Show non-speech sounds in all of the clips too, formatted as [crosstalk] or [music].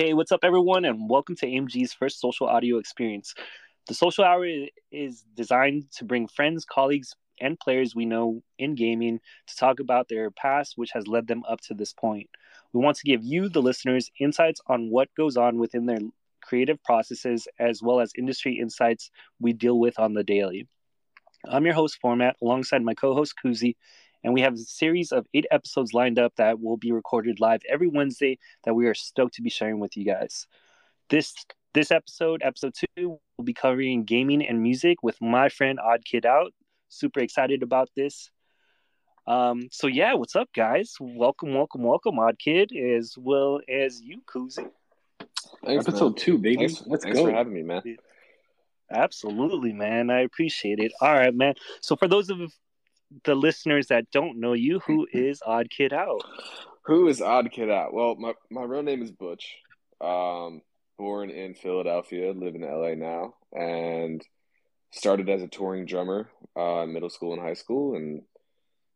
Hey, what's up, everyone, and welcome to AMG's first social audio experience. The social hour is designed to bring friends, colleagues, and players we know in gaming to talk about their past, which has led them up to this point. We want to give you, the listeners, insights on what goes on within their creative processes, as well as industry insights we deal with on the daily. I'm your host, Phormat, alongside my co host, Koozie, and we have a series of eight episodes lined up that will be recorded live every Wednesday that we are stoked to be sharing with you guys. This this episode, episode two, will be covering gaming and music with my friend Odd Kid Out. Super excited about this. Um, so yeah, what's up, guys? Welcome, welcome, welcome, Odd Kid, as well as you, Koozie. Thanks, episode man. two, baby. Thanks, Let's thanks go. for having me, man. Absolutely, man. I appreciate it. All right, man. So for those of the listeners that don't know you, who [laughs] is Odd Kid Out? Who is Odd Kid Out? Well, my, my real name is Butch. Um, born in Philadelphia, live in LA now, and started as a touring drummer uh, in middle school and high school, and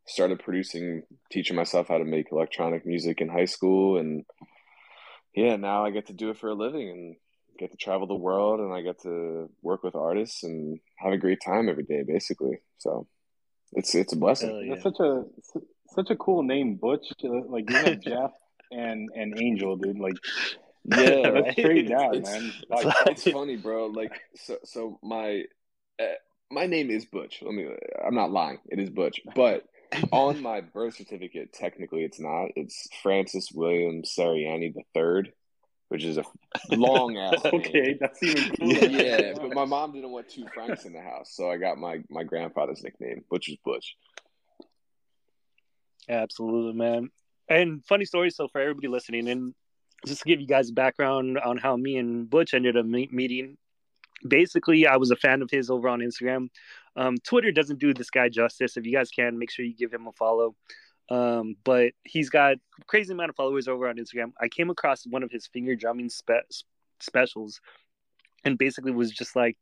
started producing, teaching myself how to make electronic music in high school, and yeah, now I get to do it for a living and get to travel the world, and I get to work with artists and have a great time every day, basically. So it's it's a blessing. Yeah. That's such a such a cool name, Butch. Like you have [laughs] Jeff and and Angel, dude. Like yeah, [laughs] that's right? straight down, it's, man. Like, it's funny, bro. Like so so my uh, my name is Butch. Let me. I'm not lying. It is Butch, but. on my birth certificate, technically it's not. It's Francis William Sariani the third which is a [laughs] long ass. [laughs] okay, that's even [laughs] cooler. yeah, but my mom didn't want two Franks in the house, so I got my my grandfather's nickname, Butcher's Butch. Absolutely, man. And funny story. So for everybody listening, and just to give you guys background on how me and Butch ended up meeting. Basically, I was a fan of his over on Instagram. Um, Twitter doesn't do this guy justice. If you guys can, make sure you give him a follow. Um, but he's got crazy amount of followers over on Instagram. I came across one of his finger drumming spe- specials, and basically was just like,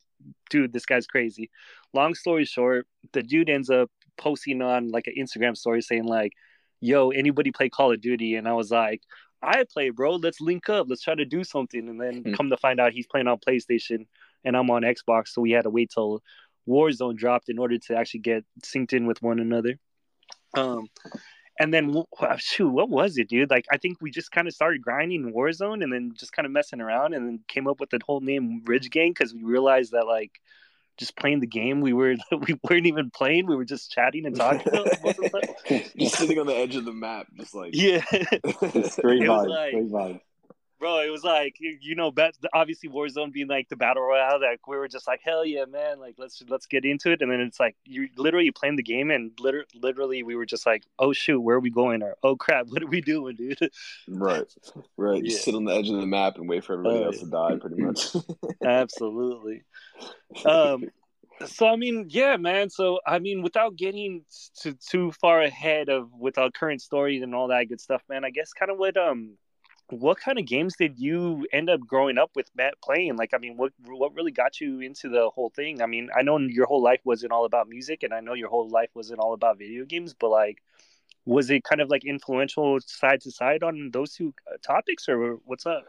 dude, this guy's crazy. Long story short, the dude ends up posting on like an Instagram story saying like, "Yo, anybody play Call of Duty?" And I was like, "I play, bro. Let's link up. Let's try to do something." And then mm-hmm. come to find out, he's playing on PlayStation, and I'm on Xbox. So we had to wait till Warzone dropped in order to actually get synced in with one another. Um, and then shoot, what was it, dude? Like I think we just kind of started grinding Warzone, and then just kind of messing around, and then came up with the whole name Ridge Gang because we realized that like just playing the game, we were [laughs] we weren't even playing, we were just chatting and talking. [laughs] just sitting on the edge of the map, just like yeah, [laughs] great vibe, like, great vibe bro, it was like you know, obviously Warzone being like the battle royale. Like we were just like, hell yeah, man! Like let's let's get into it. And then it's like you literally playing the game, and literally, literally we were just like, oh shoot, where are we going? Or oh crap, [laughs] what are we doing, dude? Right, right. Yeah. Just sit on the edge of the map and wait for everybody uh, else to die, pretty much. [laughs] Absolutely. Um. So I mean, yeah, man. So I mean, without getting to, too far ahead of with our current stories and all that good stuff, man. I guess kind of what um what kind of games did you end up growing up with Matt playing? Like, I mean, what what really got you into the whole thing? I mean, I know your whole life wasn't all about music, and I know your whole life wasn't all about video games, but like, was it kind of like influential side to side on those two uh, topics, or what's up?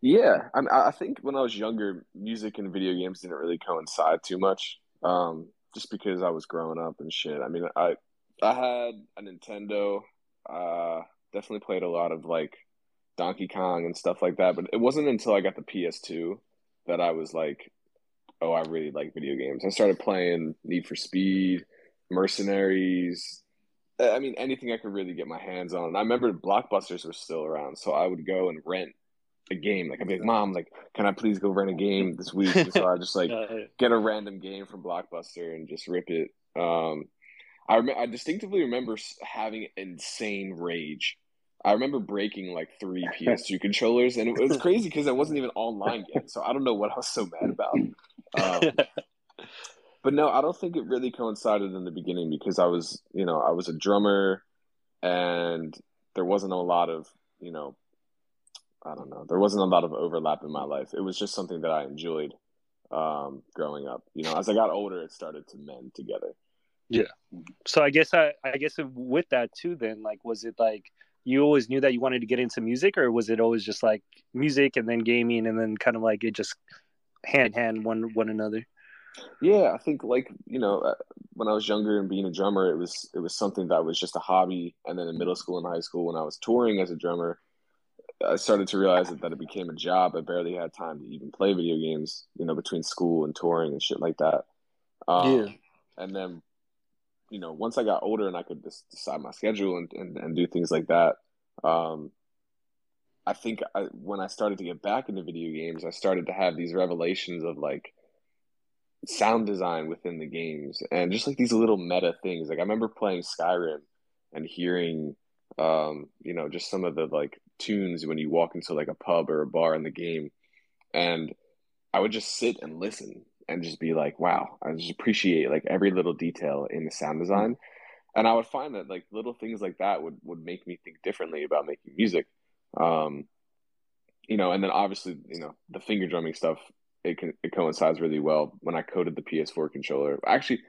Yeah, I, mean, I think when I was younger, music and video games didn't really coincide too much, um, just because I was growing up and shit. I mean, I I had a Nintendo. Uh, definitely played a lot of like Donkey Kong and stuff like that. But it wasn't until I got the PS2 that I was like, oh, I really like video games. I started playing Need for Speed, Mercenaries. I mean, anything I could really get my hands on. And I remember Blockbusters were still around, so I would go and rent a game. Like I'd be like, Mom, like, can I please go rent a game this week? And so I just like [laughs] get a random game from Blockbuster and just rip it. Um, I rem- I distinctively remember having insane rage I remember breaking like three [laughs] PS2 controllers, and it was crazy because I wasn't even online yet. So I don't know what I was so mad about. Um, [laughs] but no, I don't think it really coincided in the beginning because I was, you know, I was a drummer, and there wasn't a lot of, you know, I don't know, there wasn't a lot of overlap in my life. It was just something that I enjoyed um, growing up. You know, as I got older, it started to mend together. Yeah. So I guess I, I guess with that too, then like, was it like? You always knew that you wanted to get into music, or was it always just like music and then gaming and then kind of like it just hand in hand one one another? Yeah, I think like you know uh, when I was younger and being a drummer, it was it was something that was just a hobby, and then in middle school and high school when I was touring as a drummer, I started to realize that, that it became a job. I barely had time to even play video games, you know, between school and touring and shit like that. Um, yeah. And then, you know, once I got older and I could just decide my schedule and, and, and do things like that, um, I think I, when I started to get back into video games, I started to have these revelations of like sound design within the games and just like these little meta things. Like I remember playing Skyrim and hearing, um, you know, just some of the like tunes when you walk into like a pub or a bar in the game. And I would just sit and listen and just be like, wow, I just appreciate like every little detail in the sound design. And I would find that like little things like that would, would make me think differently about making music. Um, you know, and then obviously, you know, the finger drumming stuff, it can, it coincides really well when I coded the PS4 controller. Actually,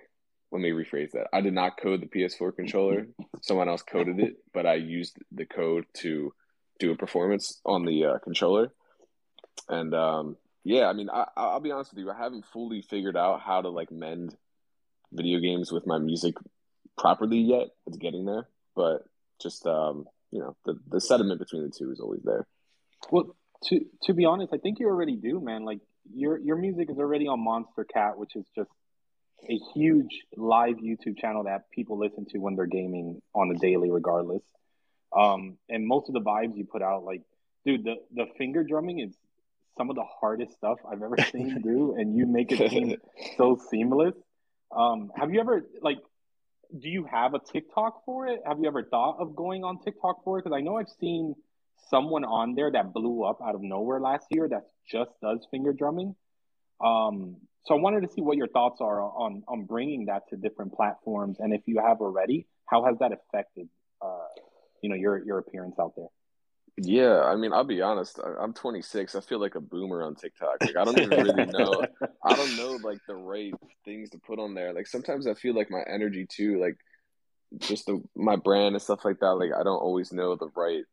let me rephrase that. I did not code the PS4 controller. Someone else coded it, but I used the code to do a performance on the uh, controller. And um, yeah, I mean, I, I'll be honest with you, I haven't fully figured out how to like mend video games with my music properly yet. It's getting there, but just um, you know, the the sediment between the two is always there. Well, to to be honest, I think you already do, man. Like your your music is already on Monstercat, which is just a huge live YouTube channel that people listen to when they're gaming on the daily, regardless. Um, and most of the vibes you put out, like, dude, the the finger drumming is some of the hardest stuff I've ever [laughs] seen do, and you make it seem [laughs] so seamless. Um, have you ever like? Do you have a TikTok for it? Have you ever thought of going on TikTok for it? Because I know I've seen someone on there that blew up out of nowhere last year that just does finger drumming. Um, so I wanted to see what your thoughts are on on bringing that to different platforms, and if you have already, how has that affected uh, you know your your appearance out there. Yeah, I mean, I'll be honest. I'm 26. I feel like a boomer on TikTok. Like, I don't even really know. [laughs] I don't know like the right things to put on there. Like sometimes I feel like my energy too, like just the my brand and stuff like that. Like I don't always know the right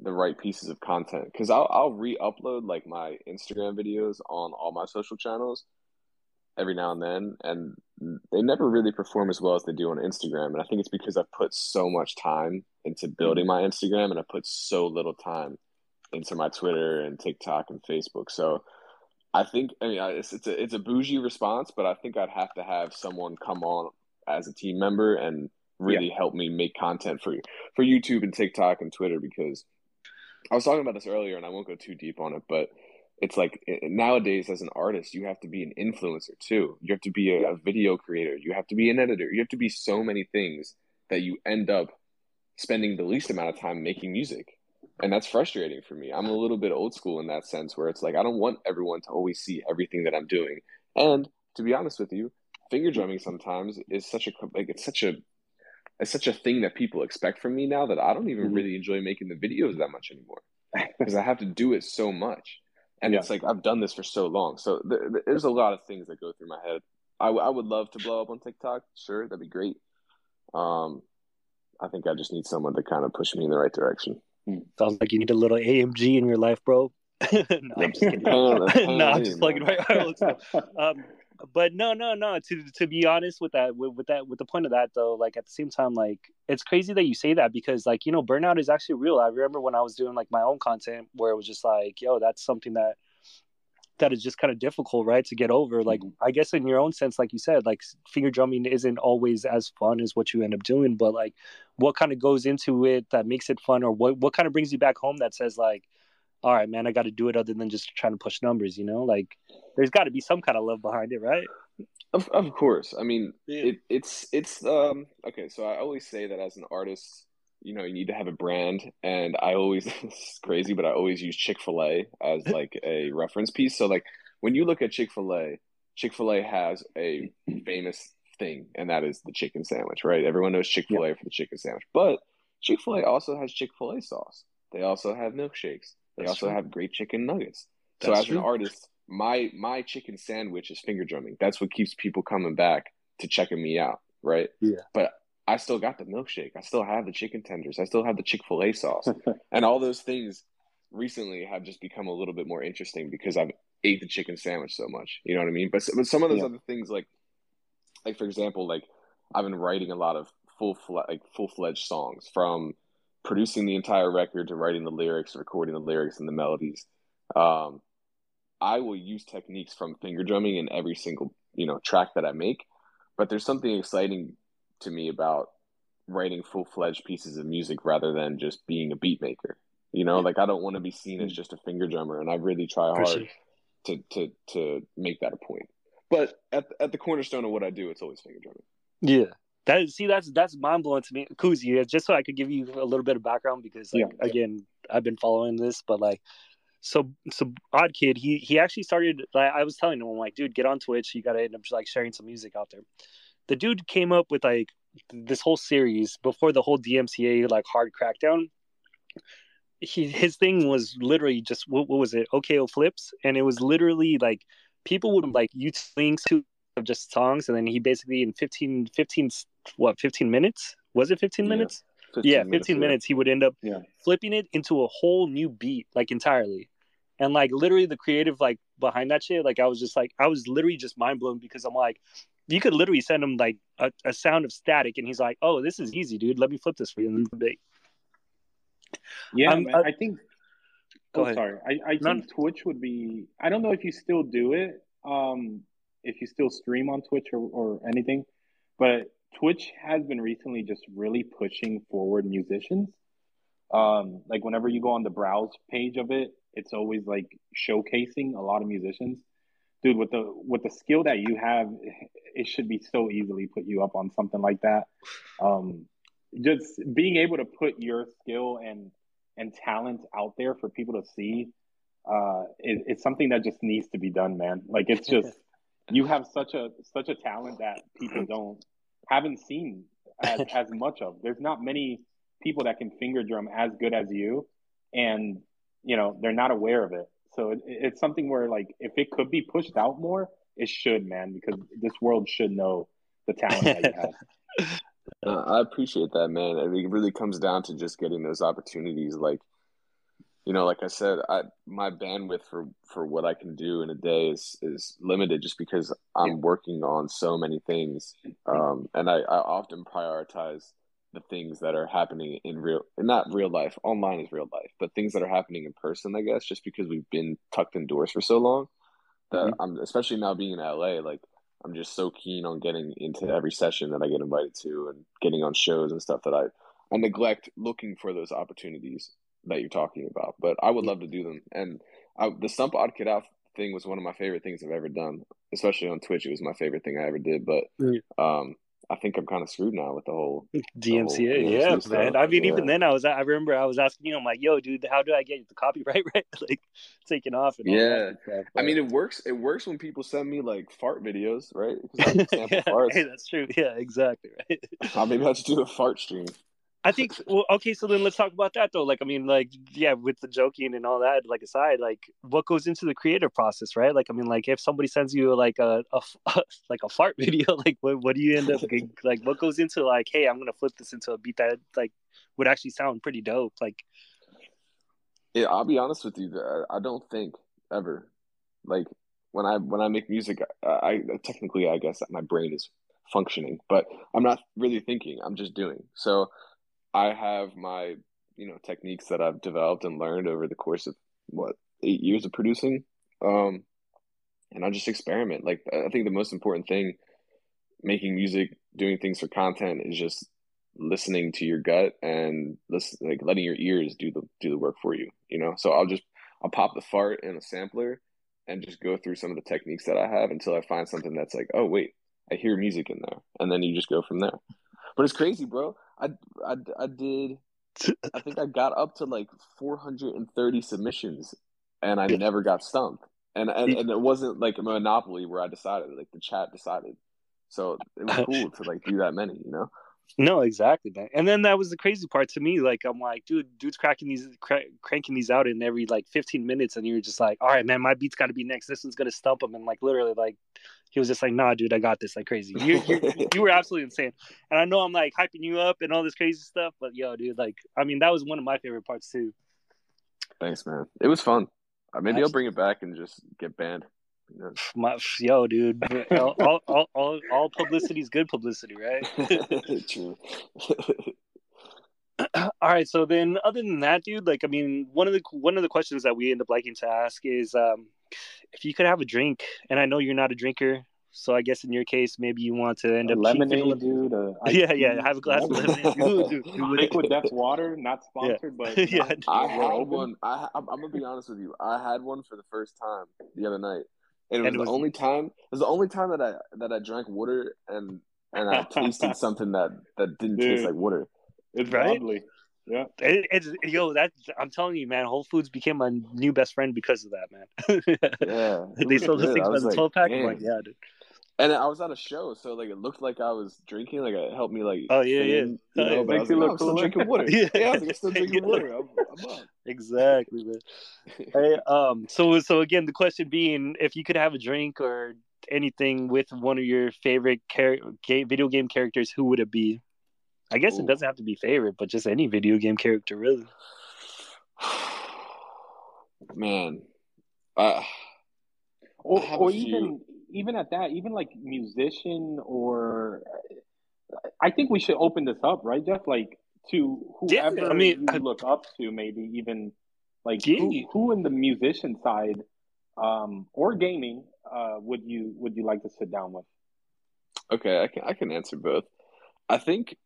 the right pieces of content because I'll I'll re-upload like my Instagram videos on all my social channels every now and then, and they never really perform as well as they do on Instagram. And I think it's because I've put so much time into building my Instagram, and I put so little time into my Twitter and TikTok and Facebook. So I think I mean it's it's a it's a bougie response, but I think I'd have to have someone come on as a team member and really yeah. help me make content for for YouTube and TikTok and Twitter because I was talking about this earlier, and I won't go too deep on it, but it's like nowadays as an artist you have to be an influencer too you have to be a, a, video creator you have to be an editor you have to be so many things that you end up spending the least amount of time making music and that's frustrating for me i'm a little bit old school in that sense where it's like i don't want everyone to always see everything that i'm doing and to be honest with you finger drumming sometimes is such a like it's such a it's such a thing that people expect from me now that i don't even mm-hmm. really enjoy making the videos that much anymore [laughs] because i have to do it so much and yeah. it's like I've done this for so long. So th- th- there's a lot of things that go through my head. I, w- I would love to blow up on TikTok. Sure, that'd be great. Um, I think I just need someone to kind of push me in the right direction. Hmm. Sounds like you need a little AMG in your life, bro. [laughs] no, I'm just kidding. [laughs] no, [laughs] I'm just plugging right. um, but no, no, no. To to be honest with that, with, with, that, with the point of that though, like at the same time, like it's crazy that you say that because like you know, burnout is actually real. I remember when I was doing like my own content where it was just like, yo, that's something that that is just kind of difficult, right, to get over. Like mm-hmm. I guess in your own sense, like you said, like finger drumming isn't always as fun as what you end up doing, but like what kind of goes into it that makes it fun, or what what kind of brings you back home that says like all right, man, I got to do it other than just trying to push numbers, you know? Like there's got to be some kind of love behind it, right? Of of course. I mean, yeah. it, it's it's um okay, so I always say that as an artist, you know, you need to have a brand and I always [laughs] it's crazy, but I always use Chick-fil-A as [laughs] like a reference piece. So like when you look at Chick-fil-A, Chick-fil-A has a famous thing and that is the chicken sandwich, right? Everyone knows Chick-fil-A yeah. for the chicken sandwich. But Chick-fil-A also has Chick-fil-A sauce. They also have milkshakes. They That's also true. have great chicken nuggets. That's so as true. an artist, my my chicken sandwich is finger drumming. That's what keeps people coming back to checking me out, right? Yeah. But I still got the milkshake. I still have the chicken tenders. I still have the Chick Fil A sauce, [laughs] and all those things recently have just become a little bit more interesting because I've ate the chicken sandwich so much. You know what I mean? But but some of those yeah. other things, like like for example, like I've been writing a lot of full like full fledged songs from producing the entire record to writing the lyrics, recording the lyrics and the melodies. Um, I will use techniques from finger drumming in every single you know track that I make, but there's something exciting to me about writing full fledged pieces of music rather than just being a beat maker. You know, like I don't want to be seen as mm. just a finger drummer, and I really try hard to to to make that a point. But at at the cornerstone of what I do, it's always finger drumming. Yeah, that see that's that's mind blowing to me, Koozie. Just so I could give you a little bit of background because like yeah. again, I've been following this, but like so so odd kid he he actually started like, i was telling him i'm like dude get on twitch you gotta end up like sharing some music out there the dude came up with like this whole series before the whole dmca like hard crackdown. He his thing was literally just what, what was it? OKO flips. And it was literally like people would like use links to of just songs. And then he basically in 15 15 what 15 minutes? Was it 15 minutes? 15 yeah, 15 minutes, minutes he would end up yeah. flipping it into a whole new beat, like entirely. And like literally the creative like behind that shit, like I was just like I was literally just mind blown because I'm like, you could literally send him like a, a sound of static and he's like, Oh, this is easy, dude. Let me flip this for you. And. Yeah, um, man, I, I think Go oh, ahead. sorry. I, I think None... Twitch would be I don't know if you still do it, um, if you still stream on Twitch or, or anything, but Twitch has been recently just really pushing forward musicians. Um, like whenever you go on the browse page of it, it's always like showcasing a lot of musicians. Dude, with the with the skill that you have, it should be so easily put you up on something like that. Um, just being able to put your skill and and talent out there for people to see, uh, it, it's something that just needs to be done, man. Like it's just [laughs] you have such a such a talent that people don't haven't seen as, [laughs] as much of. There's not many people that can finger drum as good as you, and you know they're not aware of it. So it, it's something where like if it could be pushed out more, it should, man, because this world should know the talent that you have. [laughs] Uh, I appreciate that, man. I mean, it really comes down to just getting those opportunities. Like, you know, like I said, I my bandwidth for for what I can do in a day is is limited just because I'm working on so many things, um, and I, I often prioritize the things that are happening in real, not real life. Online is real life, but things that are happening in person. I guess just because we've been tucked indoors for so long, that mm-hmm. I'm especially now being in LA, like. I'm just so keen on getting into every session that I get invited to and getting on shows and stuff that I I neglect looking for those opportunities that you're talking about. But I would love to do them. And I, the Stump Odd Kid Out thing was one of my favorite things I've ever done, especially on Twitch. It was my favorite thing I ever did. But um, I think I'm kind of screwed now with the whole DMCA. [laughs] The whole yeah, stuff. man. I mean, yeah. even then, I was I remember I was asking you, know, I'm like, "Yo, dude, how do I get the copyright [laughs] right like taken off?" yeah, I mean, it works. It works when people send me like fart videos, right? [laughs] yeah, hey, that's true. Yeah, exactly. Right. I maybe I should do a fart stream. I think well, okay, so then let's talk about that though. Like, I mean, like, yeah, with the joking and all that, like aside, like, what goes into the creative process, right? Like, I mean, like, if somebody sends you like a, a [laughs] like a fart [laughs] video, like, what, what do you end up like? What goes into like, hey, I'm gonna flip this into a beat that like would actually sound pretty dope, like. Yeah, I'll be honest with you. Uh, I don't think ever, like, when I when I make music, I, I technically I guess my brain is functioning, but I'm not really thinking. I'm just doing. So I have my you know techniques that I've developed and learned over the course of what eight years of producing, um, and I just experiment. Like I think the most important thing, making music, doing things for content, is just listening to your gut and listen, like letting your ears do the do the work for you. You know, so I'll just I'll pop the fart in a sampler and just go through some of the techniques that I have until I find something that's like, oh wait, I hear music in there, and then you just go from there. But it's crazy, bro. I, I, I did. I think I got up to like 430 submissions, and I never got stumped. And, and and it wasn't like a monopoly where I decided. Like the chat decided. So it was [laughs] cool to like do that many, you know. No, exactly, man. And then that was the crazy part to me. Like, I'm like, dude, dude's cracking these, cra- cranking these out in every like 15 minutes, and you're just like, all right, man, my beat's got to be next. This one's gonna stump him, and like literally, like, he was just like, nah, dude, I got this, like crazy. You, you, [laughs] you were absolutely insane. And I know I'm like hyping you up and all this crazy stuff, but yo, dude, like, I mean, that was one of my favorite parts too. Thanks, man. It was fun. Uh, maybe I'll bring it back and just get banned. Yeah. My, yo, dude, all, all, all, all publicity is good publicity, right? [laughs] True. [laughs] all right. So then, other than that, dude, like, I mean, one of the one of the questions that we end up liking to ask is, um, if you could have a drink, and I know you're not a drinker, so I guess in your case, maybe you want to end A up lemonade, dude. A [laughs] Yeah, yeah. Have a glass of lemonade. Dude, [laughs] dude, dude. Liquid Death [laughs] water, not sponsored, but Yeah. I we're had open. one. I, I'm, I'm gonna be honest with you. I had one for the first time the other night, and it was, And it was- the only time. It was the only time that I that I drank water and and I tasted something that that didn't taste like water. It's Right? lovely. Yeah. It, it's yo, that I'm telling you, man. Whole Foods became my new best friend because of that, man. [laughs] Yeah, they sold good. things by the 12 pack. I'm like, yeah, dude. And I was at a show, so like it looked like I was drinking. Like it helped me like. Oh, yeah, fit yeah. You know, It makes you like, look "Oh, I'm still drinking water. [laughs] Yeah. Yeah, I was like, I'm still drinking [laughs] water. I'm, I'm up. Exactly, man. hey, um, so so again, the question being, if you could have a drink or anything with one of your favorite char- ga- video game characters, who would it be? I guess it doesn't have to be favorite, but just any video game character, really. [sighs] Man, uh, Or, or even even at that, even like musician or I think we should open this up, right, Jeff? Like to Yeah, whoever I mean, you I- look up to, maybe even like Yeah. who, who in the musician side um, or gaming uh, would you would you like to sit down with? Okay, I can I can answer both. I think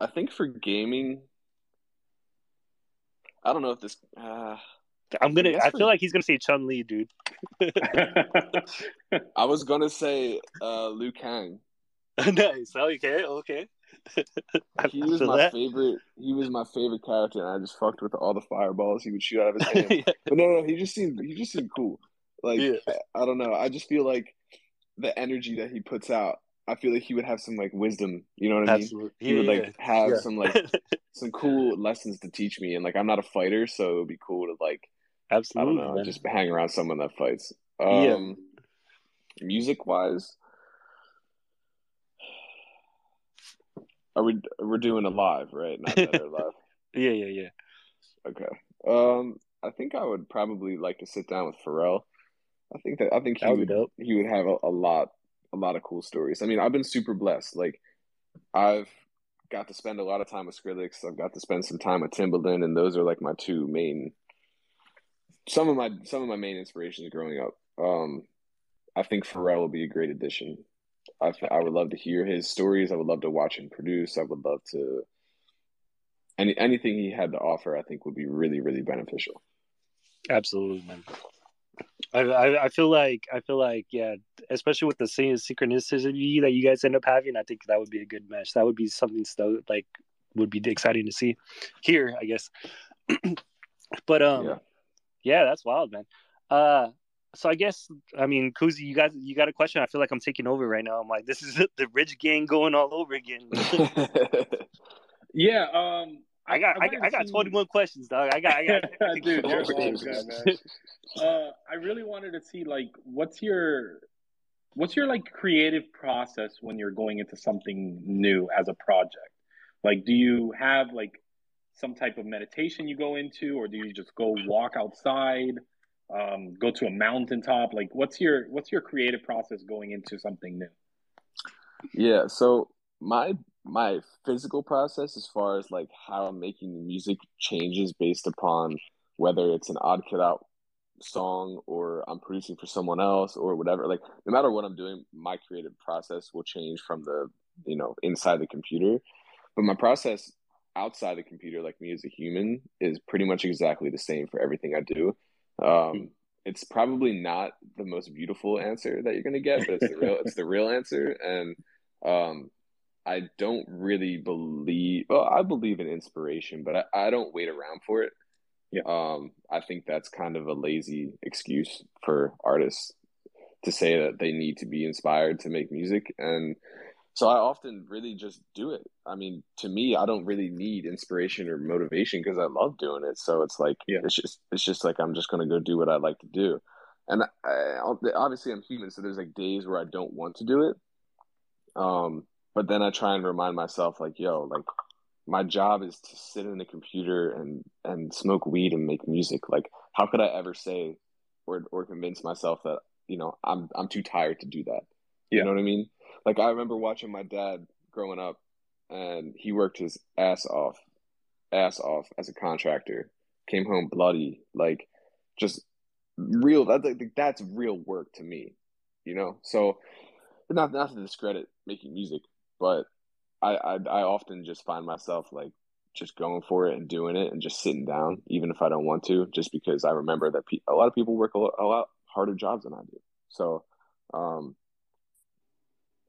I think for gaming, I don't know if this. Uh, I'm gonna. guess I for- feel like he's gonna say Chun Li, dude. [laughs] I was gonna say uh, Liu Kang. [laughs] nice. Okay. Okay. [laughs] He was my that. favorite. He was my favorite character, and I just fucked with all the fireballs he would shoot out of his hand. yeah. but no, no, he just seemed he just seemed cool. Like Yeah. I, I don't know. I just feel like the energy that he puts out. I feel like he would have some like wisdom. You know what I mean? He would like have Yeah. some like [laughs] some cool lessons to teach me, and like I'm not a fighter, so it would be cool to like Absolutely. I don't know, man. just hang around someone that fights. Yeah. Um, Music wise, are we we're doing a live, right? Not live. [laughs] Yeah. Yeah. Yeah. Okay. Um, I think I would probably like to sit down with Pharrell. I think that I think he That would would he would have a, a lot a lot of cool stories. I mean, I've been super blessed. Like, I've got to spend a lot of time with Skrillex. I've got to spend some time with Timbaland, and those are like my two main. Some of my some of my main inspirations growing up. Um, I think Pharrell will be a great addition. I I would love to hear his stories. I would love to watch him produce. I would love to. Any anything he had to offer, I think, would be really really beneficial. Absolutely, man. I, I I feel like I feel like yeah, especially with the same synchronicity that you guys end up having, I think that would be a good match. That would be something so like would be exciting to see here, I guess. [clears throat] but um, Yeah. yeah. that's wild, man. Uh, so I guess I mean, Koozie, you guys, you got a question? I feel like I'm taking over right now. I'm like, this is [laughs] the rich gang going all over again. [laughs] [laughs] yeah. Um, I got, I, wanted got, I got see- 21 questions, dog. I got, I got, [laughs] Dude, you're a over whole this. guy, man. [laughs] uh, I really wanted to see like what's your what's your like creative process when you're going into something new as a project? Like, do you have like some type of meditation you go into, or do you just go walk outside, um, go to a mountaintop? Like, what's your what's your creative process going into something new? Yeah, so my my physical process as far as like how I'm making the music changes based upon whether it's an odd kid out song or I'm producing for someone else or whatever. Like no matter what I'm doing, my creative process will change from the you know inside the computer. But my process outside the computer, like me as a human, is pretty much exactly the same for everything I do. Um, it's probably not the most beautiful answer that you're gonna get, but it's the real it's the real answer. And um, I don't really believe. Well, I believe in inspiration, but I, I don't wait around for it. Yeah. Um, I think that's kind of a lazy excuse for artists to say that they need to be inspired to make music. And so I often really just do it. I mean, to me, I don't really need inspiration or motivation because I love doing it. So it's like yeah. it's just it's just like I'm just gonna go do what I like to do. And I, obviously, I'm human, so there's like days where I don't want to do it. Um, but then I try and remind myself, like, yo, like my job is to sit in a computer and and smoke weed and make music. Like, how could I ever say or or convince myself that you know I'm I'm too tired to do that? You yeah. know what I mean? Like I remember watching my dad growing up, and he worked his ass off, ass off as a contractor. Came home bloody, like just real. That's like that's real work to me, you know. So not not to discredit making music, but I, I I often just find myself like just going for it and doing it and just sitting down, even if I don't want to, just because I remember that pe- a lot of people work a lot, a lot harder jobs than I do. So, um,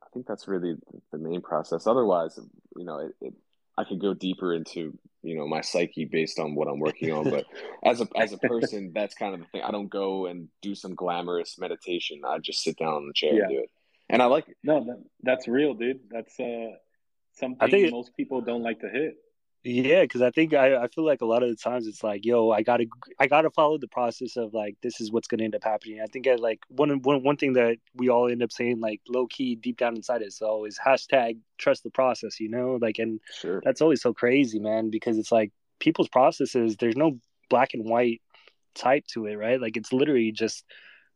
I think that's really the main process. Otherwise, you know, it, it, I could go deeper into you know my psyche based on what I'm working on. But [laughs] as a as a person, that's kind of the thing. I don't go and do some glamorous meditation. I just sit down on the chair yeah. and do it, and I like it. No, that, that's real, dude. That's uh something I think most people don't like to hit. Yeah, because I think I, I feel like a lot of the times it's like, yo, I gotta I gotta follow the process of like this is what's gonna end up happening. I think I like one one one thing that we all end up saying like low key deep down inside is always hashtag trust the process, you know? Like and sure. that's always so crazy, man, because it's like people's processes, there's no black and white type to it, right? Like it's literally just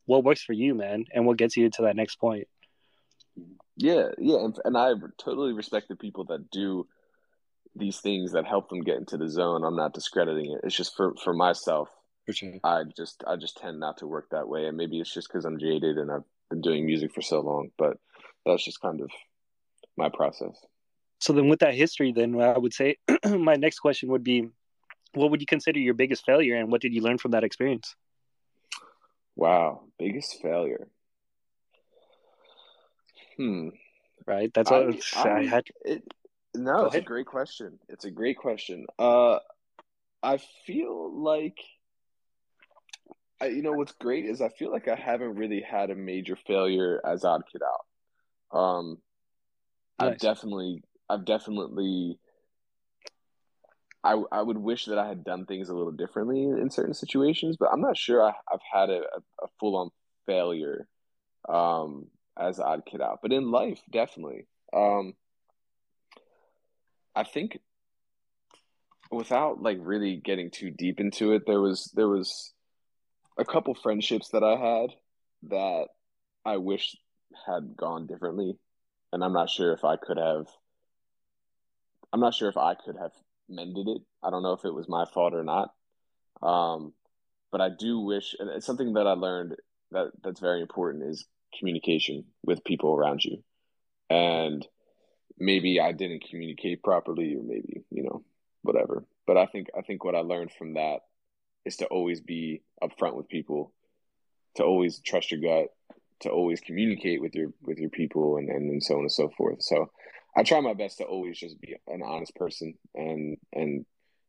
what works for you, man, and what gets you to that next point. Yeah, yeah, and, and I totally respect the people that do these things that help them get into the zone. I'm not discrediting it. It's just for for myself. For sure. I just I just tend not to work that way, and maybe it's just because I'm jaded and I've been doing music for so long. But that's just kind of my process. So then, with that history, then I would say [clears throat] my next question would be, what would you consider your biggest failure, and what did you learn from that experience? Wow, biggest failure. Hmm. Right. That's what I, I, I had. It, no, Go it's ahead. a great question. It's a great question. Uh, I feel like, I, you know, what's great is I feel like I haven't really had a major failure as Odd Kid Out. Um, nice. I've definitely, I've definitely, I I would wish that I had done things a little differently in certain situations, but I'm not sure I, have had a, a full on failure, um, as Odd Kid Out. But in life, definitely. Um, I think without like really getting too deep into it, there was there was a couple friendships that I had that I wish had gone differently, and I'm not sure if I could have. I'm not sure if I could have mended it. I don't know if it was my fault or not. Um, but I do wish, and it's something that I learned that that's very important is communication with people around you, and maybe I didn't communicate properly or maybe, you know, whatever. But I think I think what I learned from that is to always be upfront with people, to always trust your gut, to always communicate with your with your people and, and, and so on and so forth. So I try my best to always just be an honest person and and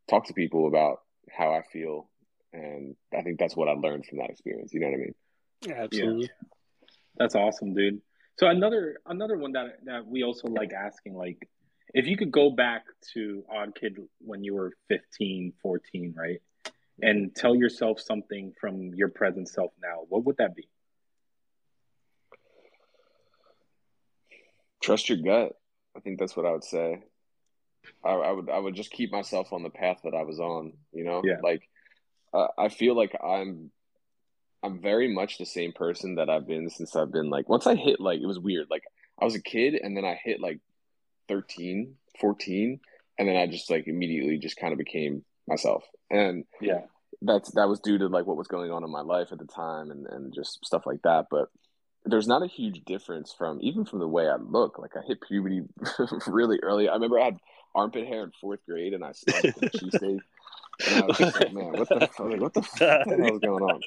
talk to people about how I feel and I think that's what I learned from that experience. You know what I mean? Yeah, absolutely. That's awesome, dude. So another another one that that we also like asking like if you could go back to Odd Kid when you were 15, 14, right? And tell yourself something from your present self now, what would that be? Trust your gut. I think that's what I would say. I, I would I would just keep myself on the path that I was on, you know? Yeah. Like uh, I feel like I'm I'm very much the same person that I've been since I've been like once I hit like it was weird. Like I was a kid and then I hit like 13, 14 and then I just like immediately just kind of became myself. And yeah. That's that was due to like what was going on in my life at the time and and just stuff like that, but there's not a huge difference from even from the way I look. Like I hit puberty [laughs] really early. I remember I had armpit hair in fourth grade and I smelled like [laughs] cheesesteak. And I was just like, man, what the, like, what the, what the hell is going on?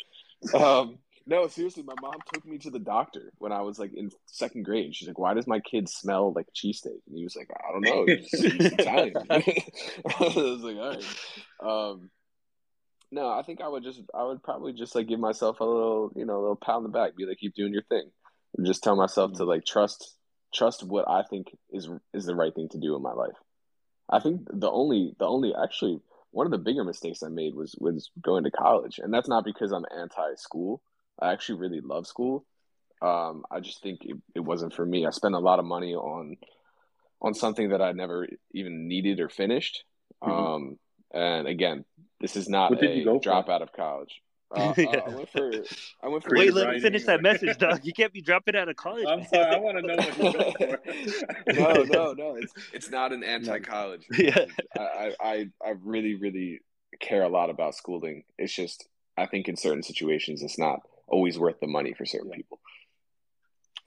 Um, no, seriously, my mom took me to the doctor when I was like in second grade. She's like, "Why does my kid smell like cheesesteak?" And he was like, "I don't know. He's, he's [laughs] Italian." [laughs] I was like, "All right." Um, no, I think I would just, I would probably just like give myself a little, you know, a little pat on the back, be like, "Keep doing your thing," and just tell myself mm-hmm. to like trust, trust what I think is is the right thing to do in my life. I think the only the only actually one of the bigger mistakes I made was was going to college, and that's not because I'm anti school. I actually really love school. Um, I just think it, it wasn't for me. I spent a lot of money on on something that I never even needed or finished. Mm-hmm. Um, and again, this is not a drop out of college. Uh, [laughs] uh, I went for. I went for. Wait, let me finish that message, Doug. You can't be dropping out of college. I'm sorry. I want to know what you're going for. [laughs] no, no, no. It's it's not an [laughs] anti-college. Yeah. I, I I really really care a lot about schooling. It's just I think in certain situations it's not always worth the money for certain people.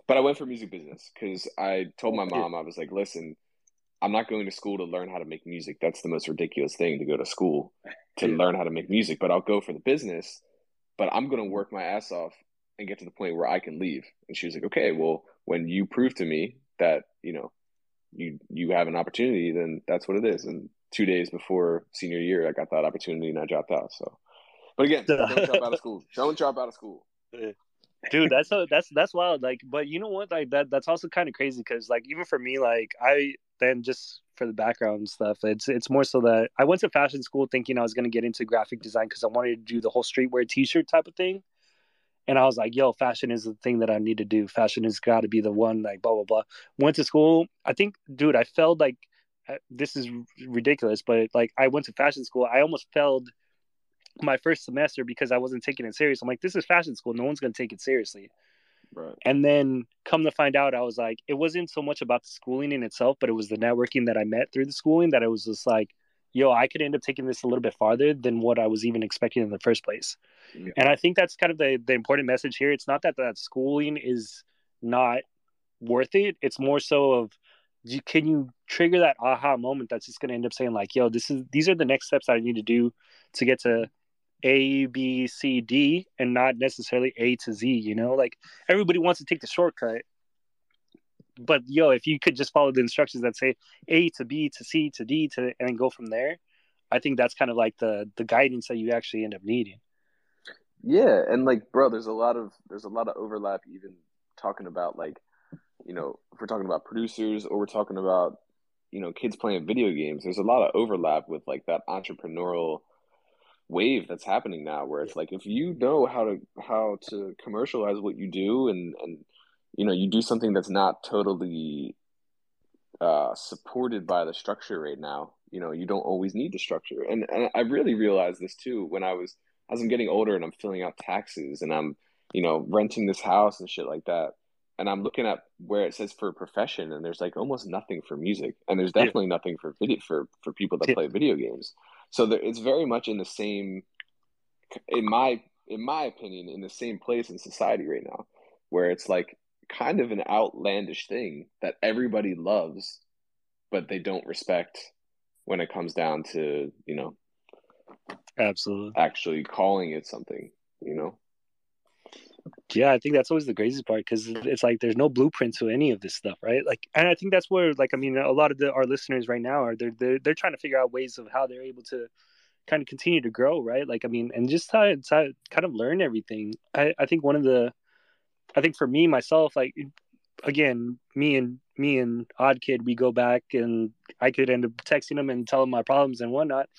But I went for music business because I told my mom I was like, listen, I'm not going to school to learn how to make music. That's the most ridiculous thing to go to school to learn how to make music. But I'll go for the business but I'm going to work my ass off and get to the point where I can leave. And she was like, okay, well, when you prove to me that, you know, you, you have an opportunity, then that's what it is. And two days before senior year, I got that opportunity and I dropped out. So, but again, don't [laughs] drop out of school. Don't drop out of school. Dude, that's so that's that's wild. Like, but you know what? Like that that's also kind of crazy because like even for me, like I then just for the background stuff. It's it's more so that I went to fashion school thinking I was going to get into graphic design because I wanted to do the whole streetwear T-shirt type of thing. And I was like, "Yo, fashion is the thing that I need to do. Fashion has got to be the one." Like, blah blah blah. Went to school. I think, dude, I felt like uh, this is ridiculous, but like I went to fashion school. I almost failed my first semester because I wasn't taking it serious. I'm like, this is fashion school. No one's going to take it seriously. Right. And then come to find out, I was like, it wasn't so much about the schooling in itself, but it was the networking that I met through the schooling that I was just like, yo, I could end up taking this a little bit farther than what I was even expecting in the first place. Yeah. And I think that's kind of the, the important message here. It's not that that schooling is not worth it. It's more so of, can you trigger that aha moment that's just going to end up saying like, yo, this is, these are the next steps that I need to do to get to a, B, C, D, and not necessarily A to Z. You know, like everybody wants to take the shortcut, but yo, if you could just follow the instructions that say A to B to C to D to and go from there, I think that's kind of like the the guidance that you actually end up needing. Yeah, and like, bro, there's a lot of there's a lot of overlap. Even talking about like, you know, if we're talking about producers or we're talking about you know kids playing video games, there's a lot of overlap with like that entrepreneurial wave that's happening now where it's like if you know how to how to commercialize what you do and and you know you do something that's not totally uh, supported by the structure right now you know you don't always need the structure and, and i really realized this too when i was as i'm getting older and i'm filling out taxes and i'm you know renting this house and shit like that and i'm looking at where it says for a profession and there's like almost nothing for music and there's definitely yeah. nothing for video for for people that yeah. play video games so there, it's very much in the same, in my in my opinion, in the same place in society right now, where it's like kind of an outlandish thing that everybody loves, but they don't respect when it comes down to you know, absolutely actually calling it something. You know. Yeah, I think that's always the craziest part because it's like there's no blueprint to any of this stuff, right? Like, and I think that's where, like, I mean, a lot of the, our listeners right now are they're, they're they're trying to figure out ways of how they're able to kind of continue to grow, right? Like, I mean, and just how to kind of learn everything. I I think one of the, I think for me myself, like, again, me and me and Odd Kid, we go back and I could end up texting him and tell him my problems and whatnot.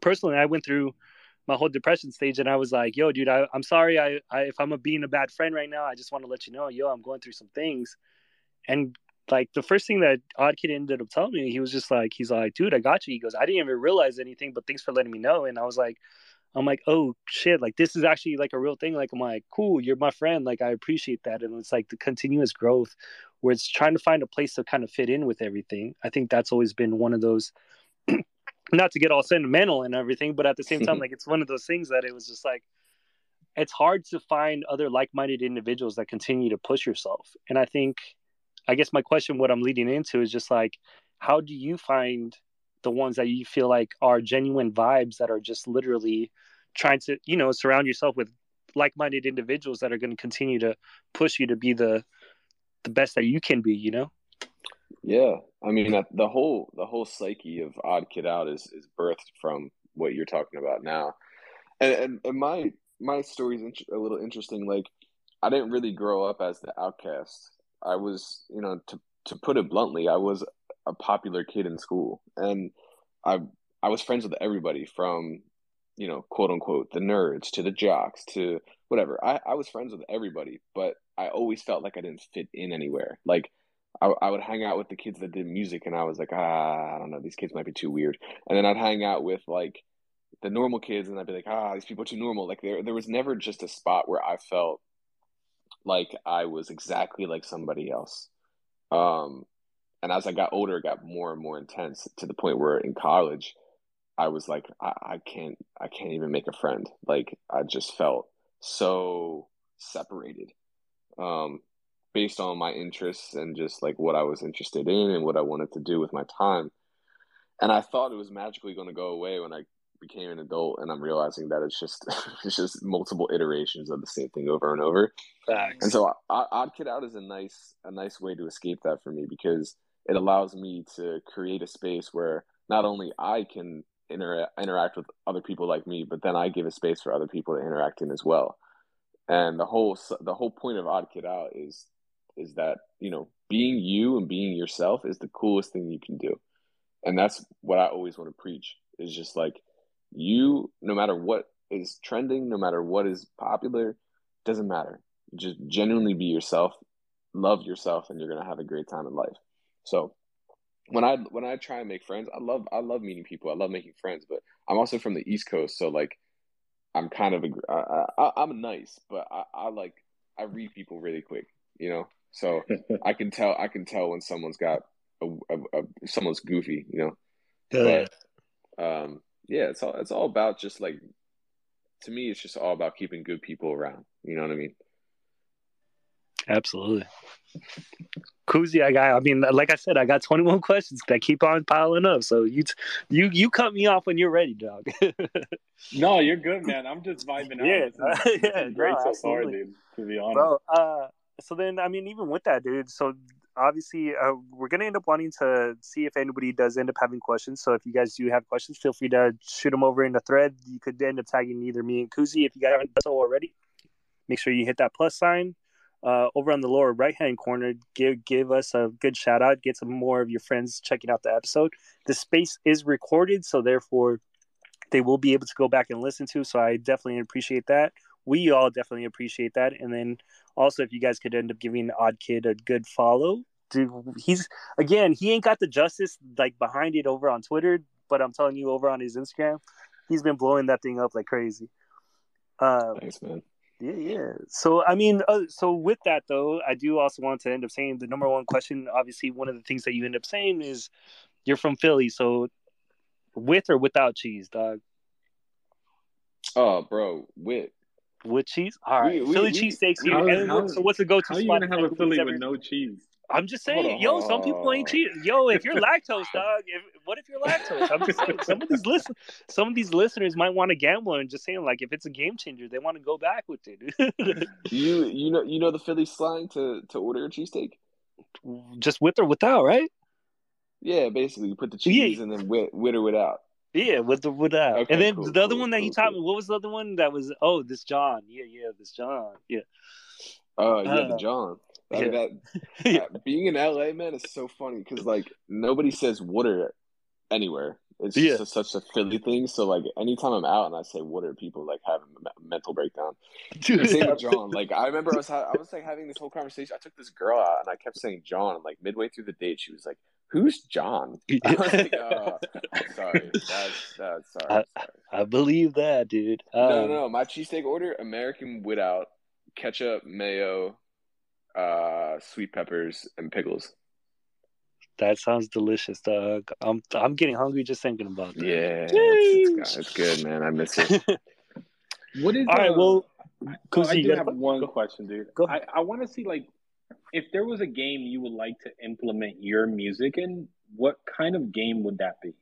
Personally, I went through my whole depression stage and I was like, yo, dude, I, I'm sorry. I, I, if I'm a, being a bad friend right now, I just want to let you know, yo, I'm going through some things. And like the first thing that Odd Kid ended up telling me, he was just like, he's like, dude, I got you. He goes, I didn't even realize anything, but thanks for letting me know. And I was like, I'm like, oh shit, like this is actually like a real thing. Like I'm like, cool, you're my friend. Like I appreciate that. And it's like the continuous growth where it's trying to find a place to kind of fit in with everything. I think that's always been one of those not to get all sentimental and everything, but at the same time, [laughs] like it's one of those things that it was just like it's hard to find other like-minded individuals that continue to push yourself. And I think, I guess my question, what I'm leading into, is just like, how do you find the ones that you feel like are genuine vibes that are just literally trying to, you know, surround yourself with like-minded individuals that are going to continue to push you to be the the best that you can be, you know? Yeah, I mean the whole the whole psyche of Odd Kid Out is is birthed from what you're talking about now, and and, and my my story is a little interesting. Like I didn't really grow up as the outcast. I was, you know, to to put it bluntly, I was a popular kid in school, and I I was friends with everybody from, you know, quote unquote, the nerds to the jocks to whatever. I I was friends with everybody, but I always felt like I didn't fit in anywhere. Like I, I would hang out with the kids that did music, and I was like, ah, I don't know, these kids might be too weird. And then I'd hang out with like the normal kids, and I'd be like, ah, these people are too normal. Like there, there was never just a spot where I felt like I was exactly like somebody else. Um, and as I got older, it got more and more intense to the point where in college, I was like, I, I can't, I can't even make a friend. Like I just felt so separated. Um, based on my interests and just like what I was interested in and what I wanted to do with my time. And I thought it was magically going to go away when I became an adult and I'm realizing that it's just [laughs] it's just multiple iterations of the same thing over and over. Thanks. And so Odd Kid Out is a nice a nice way to escape that for me because it allows me to create a space where not only I can inter- interact with other people like me, but then I give a space for other people to interact in as well. And the whole the whole point of Odd Kid Out is is that you know being you and being yourself is the coolest thing you can do. And that's what i always want to preach is just like you no matter what is trending no matter what is popular doesn't matter. Just genuinely be yourself love yourself and you're going to have a great time in life. So when i when i try and make friends i love i love meeting people i love making friends but i'm also from the east coast so like i'm kind of a, I, I, i'm nice but I, I like i read people really quick you know so [laughs] I can tell I can tell when someone's got a, a, a someone's goofy, you know. Yeah. But um, yeah, it's all it's all about just like to me, it's just all about keeping good people around. You know what I mean? Absolutely. Koozie, I got. I mean, like I said, I got 21 [laughs] questions that keep on piling up. So you, you, you cut me off when you're ready, dog. [laughs] no, you're good, man. I'm just vibing out. Yeah, this is, yeah, great no, so far, dude. To be honest, bro. Uh, so then I mean, even with that, dude. So obviously, uh, we're gonna end up wanting to see if anybody does end up having questions. So if you guys do have questions, feel free to shoot them over in the thread. You could end up tagging either me and Koozie if you guys haven't done so already. Make sure you hit that plus sign uh, over on the lower right hand corner. Give give us a good shout out. Get some more of your friends checking out the episode. The space is recorded, so therefore they will be able to go back and listen to. So I definitely appreciate that. We all definitely appreciate that. And then also, if you guys could end up giving Odd Kid a good follow, dude, he's again, he ain't got the justice like behind it over on Twitter, but I'm telling you, over on his Instagram, he's been blowing that thing up like crazy. Uh, Thanks, man. Yeah, yeah. So, I mean, uh, so with that though, I do also want to end up saying the number one question. Obviously, one of the things that you end up saying is you're from Philly, so with or without cheese, dog. Oh, bro, with with cheese. All right, we, Philly cheesesteaks. so what's the go-to how spot? How you gonna have a Philly with no cheese? I'm just saying, yo, some people ain't cheese. Yo, if you're [laughs] lactose, dog, if, what if you're lactose? I'm just saying, some of these [laughs] listen, some of these listeners might want to gamble and just saying, like, if it's a game changer, they want to go back with it. [laughs] you, you know, you know the Philly slang to to order a cheesesteak. Just with or without, right? Yeah, basically, you put the cheese yeah. and then with, with or without. Yeah, with the without. Okay, and then cool, the other cool, one that he taught me, what was the other one that was? Oh, this jawn. Yeah, yeah, this jawn. Yeah. Uh, yeah, uh, the jawn. Like yeah. that, yeah. Being in LA, man, is so funny because like nobody says water anywhere. It's yeah. just a, such a Philly thing. So like anytime I'm out and I say water, people like have a mental breakdown. [laughs] Dude, same with jawn. Like I remember I was ha- I was like having this whole conversation. I took this girl out and I kept saying jawn. And like midway through the date, she was like, "Who's John?" [laughs] I [laughs] like, oh, sorry, that's, that's sorry, I, sorry. I believe that, dude. Um, no, no, my cheesesteak order: American without ketchup, mayo, uh, sweet peppers, and pickles. That sounds delicious, dog. I'm I'm getting hungry just thinking about that. Yeah, it's, it's, good, man. I miss it. [laughs] what is? All right, uh, well, oh, I do have one go. question, dude. Go. I I want to see like if there was a game you would like to implement your music in, what kind of game would that be?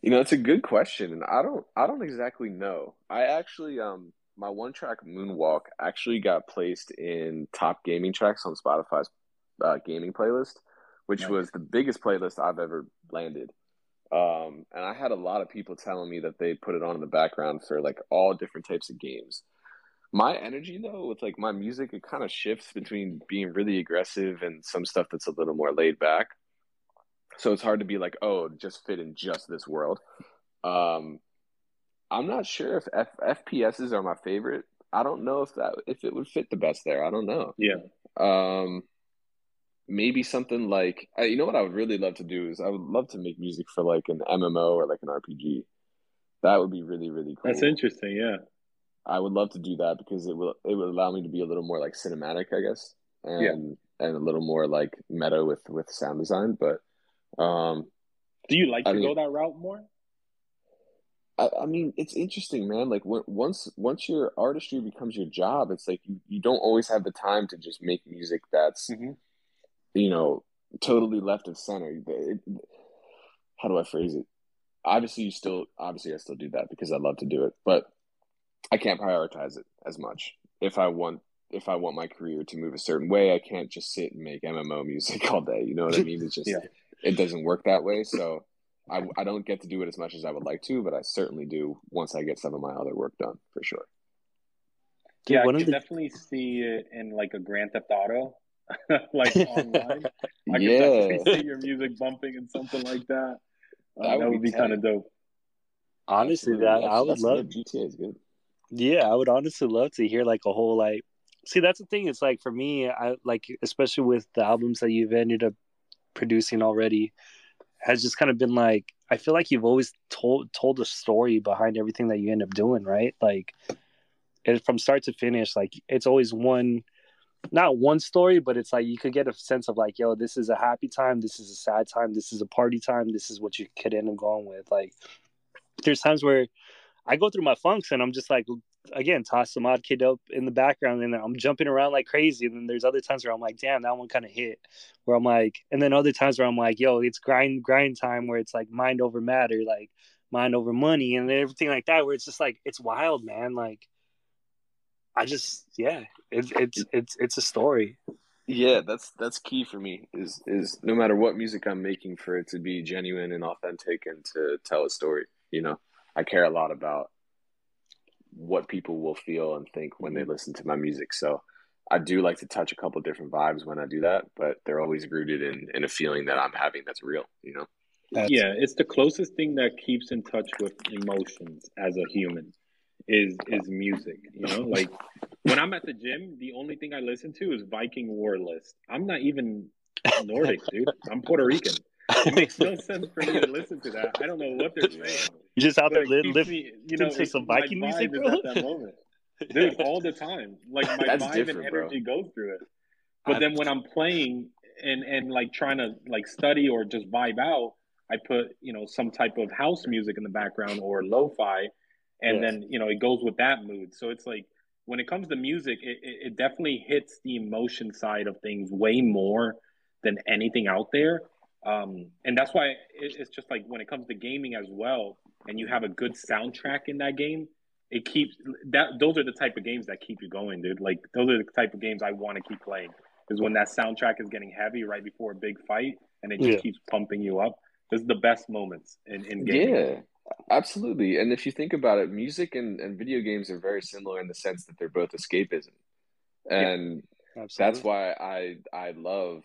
You know, it's a good question, and I don't I don't exactly know. I actually um my one track Moonwalk actually got placed in top gaming tracks on Spotify's uh, gaming playlist, which nice. was the biggest playlist I've ever landed. Um, and I had a lot of people telling me that they put it on in the background for like all different types of games. My energy though with like my music it kind of shifts between being really aggressive and some stuff that's a little more laid back so it's hard to be like oh just fit in just this world um i'm not sure if F- fps's are my favorite i don't know if that if it would fit the best there i don't know Yeah. um maybe something like you know what i would really love to do is i would love to make music for like an mmo or like an rpg that would be really really cool That's interesting. Yeah. I would love to do that because it will it would allow me to be a little more like cinematic, I guess, and and a little more like meta with with sound design. But um, Do you like I to mean- go that route more? I, I mean, it's interesting, man. Like when, once once your artistry becomes your job, it's like you, you don't always have the time to just make music that's Mhm. you know totally left of center. It- how do I phrase it? Obviously, you still obviously I still do that because I love to do it, but I can't prioritize it as much. If I want if I want my career to move a certain way, I can't just sit and make MMO music [laughs] all day. You know what I mean? It's just Yeah. it doesn't work that way. So I I don't get to do it as much as I would like to, but I certainly do once I get some of my other work done for sure. Dude, yeah, I can the- definitely see it in like a Grand Theft Auto, [laughs] like [laughs] online. I can yeah, definitely see your music bumping and something like that. Uh, That that would would, be be, kind of dope. Honestly, Absolutely. that I would love. good. GTA is good. Yeah, I would honestly love to hear like a whole like. See, that's the thing. It's like for me, I like especially with the albums that you've ended up producing already, has just kind of been like I feel like you've always told told a story behind everything that you end up doing, right? Like, it, from start to finish, like it's always one, not one story, but it's like you could get a sense of like, yo, this is a happy time, this is a sad time, this is a party time, this is what you could end up going with. Like, there's times where I go through my funks and I'm just like, again, toss some odd kid up in the background and I'm jumping around like crazy. And then there's other times where I'm like, damn, that one kind of hit. Where I'm like, and then other times where I'm like, yo, it's grind grind time where it's like mind over matter, like mind over money and everything like that. Where it's just like it's wild, man. Like I just yeah, it's it's it's it's a story. Yeah, that's that's key for me. Is is no matter what music I'm making, for it to be genuine and authentic and to tell a story. You know, I care a lot about what people will feel and think when they mm-hmm. listen to my music. So I do like to touch a couple different vibes when I do that, but they're always rooted in in a feeling that I'm having that's real. You know. That's- yeah, it's the closest thing that keeps in touch with emotions as a human is is music. You know, like [laughs] when I'm at the gym, the only thing I listen to is Viking War List. I'm not even Nordic, dude. I'm Puerto Rican. It [laughs] makes no sense for me to listen to that. I don't know what they're saying. You [laughs] just out But there it li- keeps me, you know, to it- some my Viking vibe music, is bro? at that moment, [laughs] dude, all the time. Like my That's vibe different, and bro. energy goes through it. But I- then when I'm playing and and like trying to like study or just vibe out, I put you know some type of house music in the background or lo-fi, and Yeah. then you know it goes with that mood. So it's like when it comes to music, it, it, it definitely hits the emotion side of things way more than anything out there. Um, and that's why it, it's just like when it comes to gaming as well, and you have a good soundtrack in that game, it keeps that. Those are the type of games that keep you going, dude. Like those are the type of games I want to keep playing. Is when that soundtrack is getting heavy right before a big fight, and it just Yeah. keeps pumping you up. This is the best moments in, in gaming. Yeah, absolutely. And if you think about it, music and, and video games are very similar in the sense that they're both escapism. And Absolutely. that's why I I love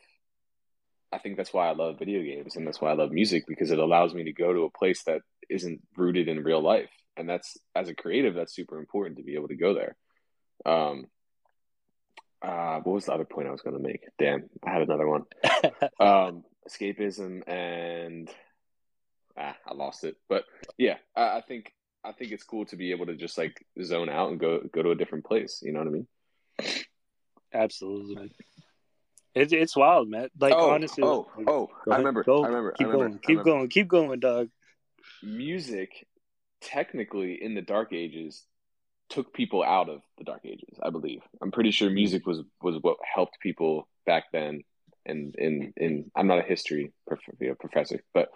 I think that's why I love video games and that's why I love music because it allows me to go to a place that isn't rooted in real life. And that's as a creative, that's super important to be able to go there. Um uh what was the other point I was gonna make? Damn, I had another one. [laughs] Um escapism and ah, I lost it. But yeah, I, I think I think it's cool to be able to just like zone out and go go to a different place. You know what I mean? Absolutely. It's it's wild, man. Like oh, honestly. oh, like- oh! I remember. Go. I remember. Keep I remember. going. Keep remember. going. Keep going, dog. Music, technically, in the Dark Ages, took people out of the Dark Ages. I believe. I'm pretty sure hmm. music was was what helped people back then. And in in I'm not a history prof- you know, professor, but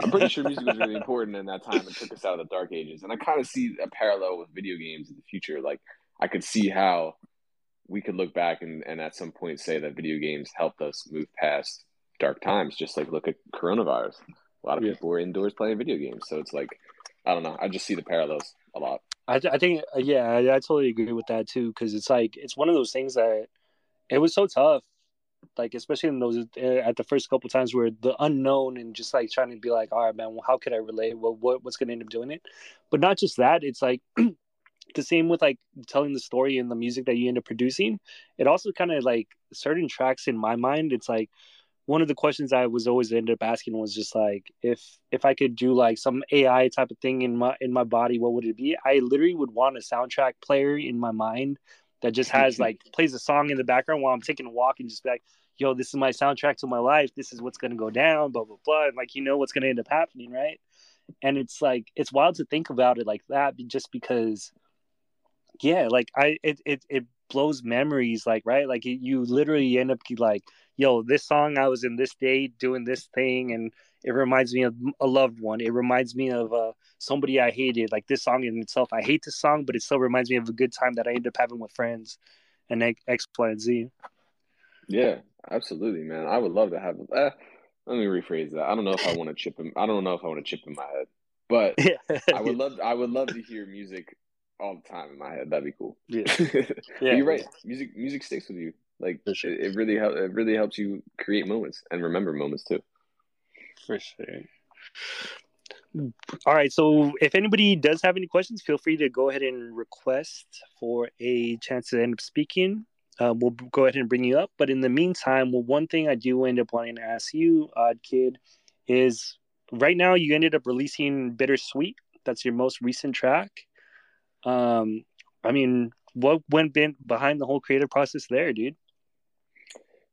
I'm pretty sure music was really [laughs] important in that time and took us out of the Dark Ages. And I kind of see a parallel with video games in the future. Like I could see how we could look back and, and at some point say that video games helped us move past dark times. Just like look at coronavirus. A lot of Yeah. people were indoors playing video games. So it's like, I don't know. I just see the parallels a lot. I, I think uh, yeah, I, I totally agree with that too because it's like it's one of those things that it was so tough, like especially in those uh, at the first couple times where the unknown and just like trying to be like, all right, man, well, how could I relate? Well, what what's going to end up doing it? But not just that, it's like [clears throat] the same with like telling the story and the music that you end up producing. It also kind of like certain tracks in my mind. It's like one of the questions I was always ended up asking was just like if if I could do like some AI type of thing in my in my body, what would it be? I literally would want a soundtrack player in my mind that just has [laughs] like plays a song in the background while I'm taking a walk and just be like, yo, this is my soundtrack to my life. This is what's gonna go down, blah blah blah. And like you know what's gonna end up happening, right? And it's like it's wild to think about it like that, just because, yeah, like I it it it blows memories, like right, like you literally end up like yo, this song I was in this date doing this thing, and it reminds me of a loved one. It reminds me of uh, somebody I hated. Like this song in itself, I hate this song, but it still reminds me of a good time that I ended up having with friends, and X, Y, and Z. Yeah, absolutely, man. I would love to have. Uh, let me rephrase that. I don't know if I want to chip him. I don't know if I want to chip in my head, but [laughs] yeah. I would love. I would love to hear music all the time in my head. That'd be cool. Yeah, [laughs] yeah you're right. Music, music sticks with you. Like sure. it, it, really helps. It really helps you create moments and remember moments too. For sure. All right. So if anybody does have any questions, feel free to go ahead and request for a chance to end up speaking. Uh, we'll go ahead and bring you up. But in the meantime, well, one thing I do end up wanting to ask you, Odd Kid, is right now you ended up releasing Bittersweet. That's your most recent track. Um, I mean, what went behind the whole creative process there, dude?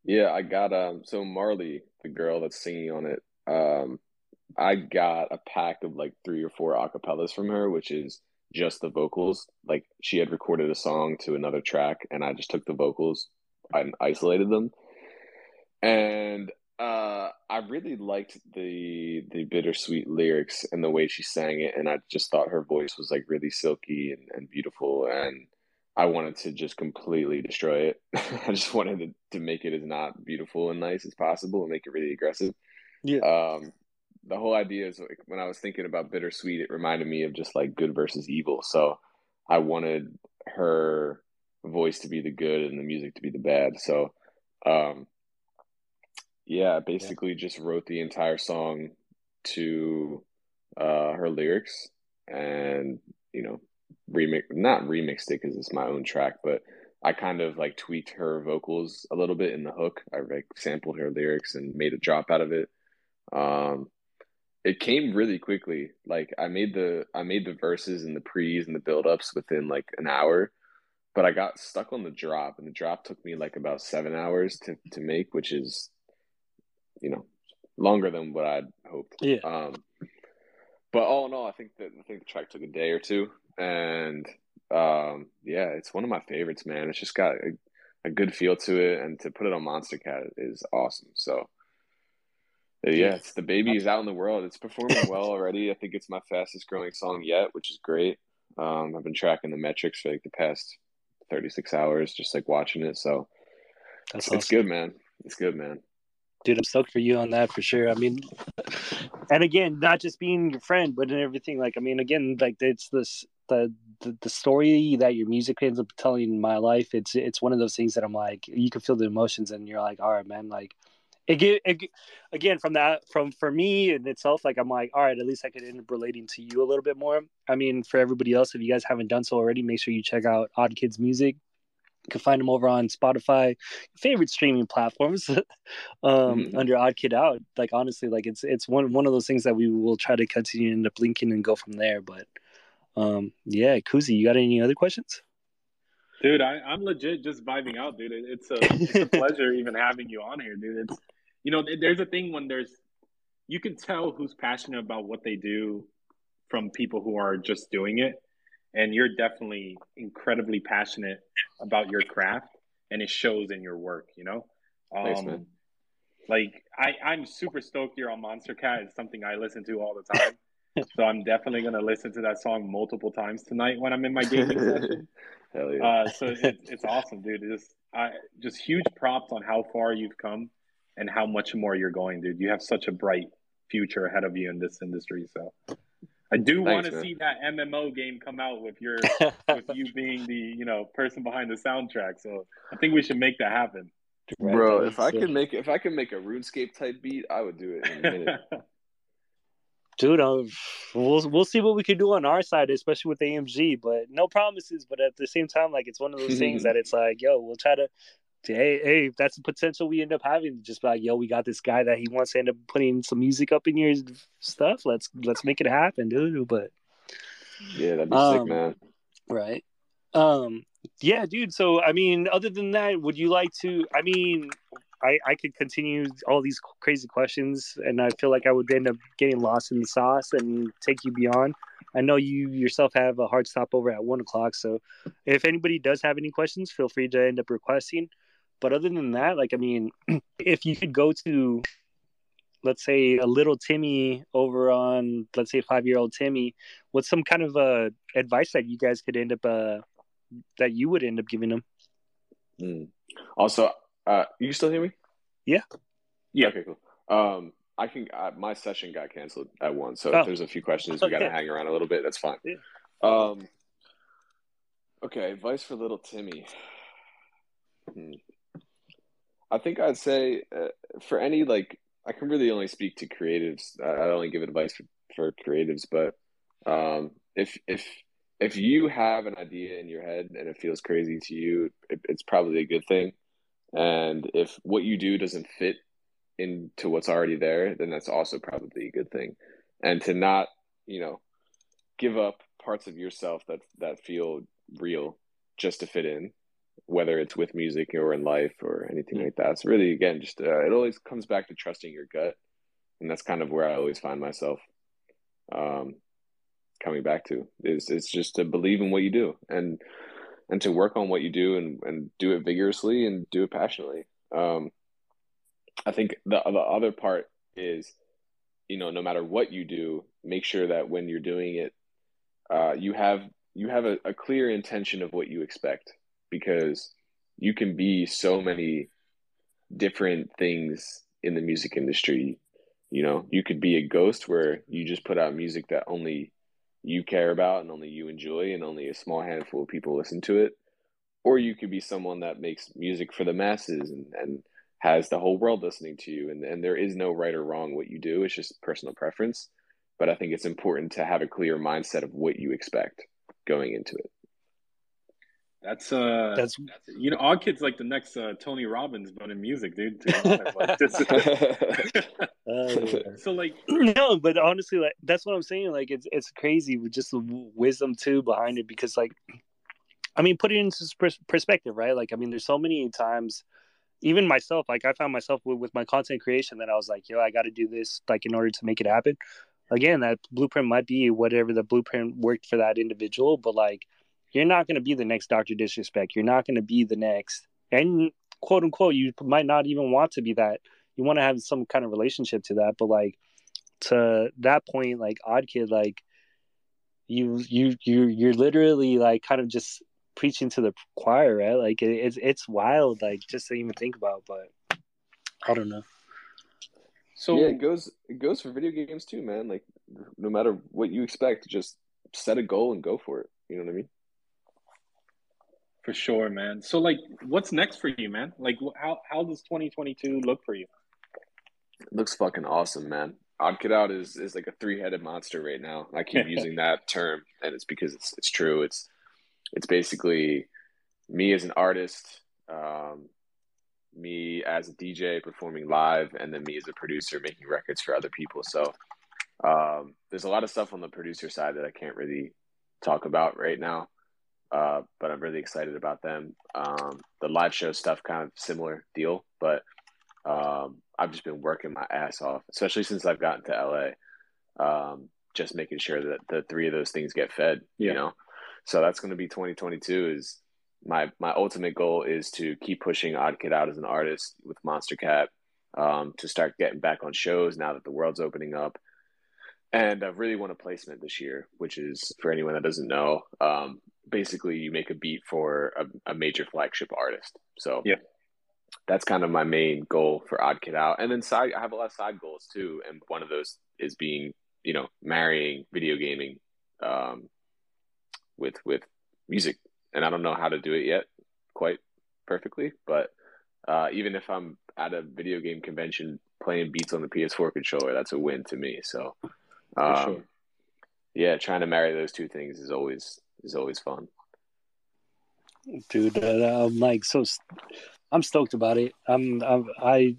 Yeah, I got um so Marley, the girl that's singing on it, um, I got a pack of like three or four acapellas from her, which is just the vocals. Like she had recorded a song to another track and I just took the vocals and isolated them. And uh I really liked the the bittersweet lyrics and the way she sang it and I just thought her voice was like really silky and, and beautiful and I wanted to just completely destroy it. [laughs] I just wanted to, to make it as not beautiful and nice as possible and make it really aggressive. Yeah. Um, the whole idea is like when I was thinking about bittersweet, it reminded me of just like good versus evil. So I wanted her voice to be the good and the music to be the bad. So, um, yeah, basically yeah. just wrote the entire song to uh, her lyrics and you know remix not remixed it because it's my own track but i kind of like tweaked her vocals a little bit in the hook. I like sampled her lyrics and made a drop out of it. Um it came really quickly. Like i made the i made the verses and the pre's and the build-ups within like an hour but i got stuck on the drop and the drop took me like about seven hours to, to make which is you know longer than what i'd hoped yeah um but all in all i think that i think the track took a day or two and um, yeah, it's one of my favorites, man. It's just got a, a, good feel to it, and to put it on Monstercat is awesome. So yeah, it's the baby is out in the world. It's performing well [laughs] already. I think it's my fastest growing song yet, which is great. Um, I've been tracking the metrics for like the past 36 hours, just like watching it. So That's it's, awesome. it's good, man. It's good, man dude, I'm stoked for you on that for sure. I mean, and again, not just being your friend, but in everything. Like, I mean, again, like it's this the, the the story that your music ends up telling in my life. It's it's one of those things that I'm like, you can feel the emotions, and you're like, all right, man, like. It, it, again from that from for me in itself like i'm like all right at least i could end up relating to you a little bit more i mean for everybody else if you guys haven't done so already make sure you check out odd kids music you can find them over on Spotify, favorite streaming platforms, [laughs] um, mm-hmm. under Odd Kid Out. Like honestly, like it's it's one one of those things that we will try to continue to end up linking and go from there. But um, yeah, Koozie, you got any other questions? Dude, I, I'm legit just vibing out, dude. It's a, it's a [laughs] pleasure even having you on here, dude. It's you know, there's a thing when there's you can tell who's passionate about what they do from people who are just doing it and you're definitely incredibly passionate about your craft and it shows in your work you know? Um, Thanks, man. like I, i'm super stoked you're on Monstercat. It's something i listen to all the time. [laughs] So i'm definitely going to listen to that song multiple times tonight when i'm in my gaming [laughs] session. Hell yeah. Uh, so [laughs] it, it's awesome dude. It's just, I, just huge props on how far you've come and how much more you're going dude. You have such a bright future ahead of you in this industry so I do want to see that MMO game come out with your [laughs] with you being the you know person behind the soundtrack. So I think we should make that happen. Right, Bro, that'd if I sick. could make if I could make a RuneScape type beat, I would do it in a minute. [laughs] dude, um, we'll we'll see what we can do on our side, especially with AMG. But no promises. But at the same time, like it's one of those things [laughs] that it's like, yo, we'll try to. Hey, hey, if that's the potential we end up having. Just be like, yo, we got this guy that he wants to end up putting some music up in your stuff. Let's let's make it happen, dude. But yeah, that'd be Um, sick, man. Right. Um yeah, dude. So I mean, other than that, would you like to I mean, I I could continue all these crazy questions and I feel like I would end up getting lost in the sauce and take you beyond. I know you yourself have a hard stop over at one o'clock, so if anybody does have any questions, feel free to end up requesting. But other than that, like I mean, [clears throat] if you could go to let's say a little Timmy over on let's say five year old Timmy, what's some kind of uh advice that you guys could end up uh that you would end up giving them? Mm. Also, uh, you still hear me? Yeah. Yeah. Okay, cool. Um, I can. Uh, my session got canceled at one, so Oh. if there's a few questions we got to hang around a little bit. That's fine. Yeah. Um. Okay, advice for little Timmy. Hmm. I think I'd say uh, for any like I can really only speak to creatives. I I only give advice for, for creatives, but um, if if if you have an idea in your head and it feels crazy to you, it, it's probably a good thing. And if what you do doesn't fit into what's already there, then that's also probably a good thing. And to not, you know, give up parts of yourself that that feel real just to fit in, whether it's with music or in life or anything like that. It's really again just uh, it always comes back to trusting your gut, and that's kind of where I always find myself um, coming back to is it's just to believe in what you do and and to work on what you do and and do it vigorously and do it passionately. Um, I think the the other part is, you know, no matter what you do, make sure that when you're doing it, uh, you have you have a, a clear intention of what you expect because you can be so many different things in the music industry. You know, you could be a ghost where you just put out music that only you care about and only you enjoy and only a small handful of people listen to it. Or you could be someone that makes music for the masses and, and has the whole world listening to you and, and there is no right or wrong what you do it's just personal preference but i think it's important to have a clear mindset of what you expect going into it That's uh, That's you know, Odd Kid's like the next uh, Tony Robbins, but in music, dude. Like, [laughs] uh, [laughs] [laughs] so like, [clears throat] no, but honestly, like that's what I'm saying. Like it's it's crazy with just the wisdom too behind it because like, I mean, put it into perspective, right? Like, I mean, there's so many times, even myself, like I found myself with, with my content creation that I was like, yo, I got to do this like in order to make it happen. Again, that blueprint might be whatever the blueprint worked for that individual, but like, you're not going to be the next Doctor Disrespect. You're not going to be the next, and quote unquote, you might not even want to be that. You want to have some kind of relationship to that, but like to that point, like Odd Kid, like you you you you're literally like kind of just preaching to the choir, right? Like it, it's it's wild, like just to even think about. But I don't know. so yeah, it goes it goes for video games too, man. Like no matter what you expect, just set a goal and go for it. You know what I mean? For sure, man. So like, what's next for you, man? Like, how how does 2022 look for you? It looks fucking awesome, man. Odd Kid Out is is like a three headed monster right now. I keep [laughs] using that term, and it's because it's it's true. It's it's basically me as an artist, um, me as a DJ performing live, and then me as a producer making records for other people. So um, there's a lot of stuff on the producer side that I can't really talk about right now. Uh, but I'm really excited about them. Um, the live show stuff, kind of similar deal, but um, I've just been working my ass off, especially since I've gotten to LA. Um, just making sure that the three of those things get fed, Yeah. you know. So that's going to be 2022. Is my my ultimate goal is to keep pushing Odd Kid out as an artist with Monstercat, um, to start getting back on shows now that the world's opening up. And I've really want a placement this year, which is for anyone that doesn't know, um, basically you make a beat for a, a major flagship artist. So Yeah. that's kind of my main goal for Odd Kid Out. And then side, I have a lot of side goals too, and one of those is being you know, marrying video gaming um, with with music, and I don't know how to do it yet quite perfectly, but uh, even if I'm at a video game convention playing beats on the PS4 controller, that's a win to me. So, um, sure. yeah, trying to marry those two things is always is always fun. Dude, uh, I'm like so. I'm stoked about it. I'm, I'm I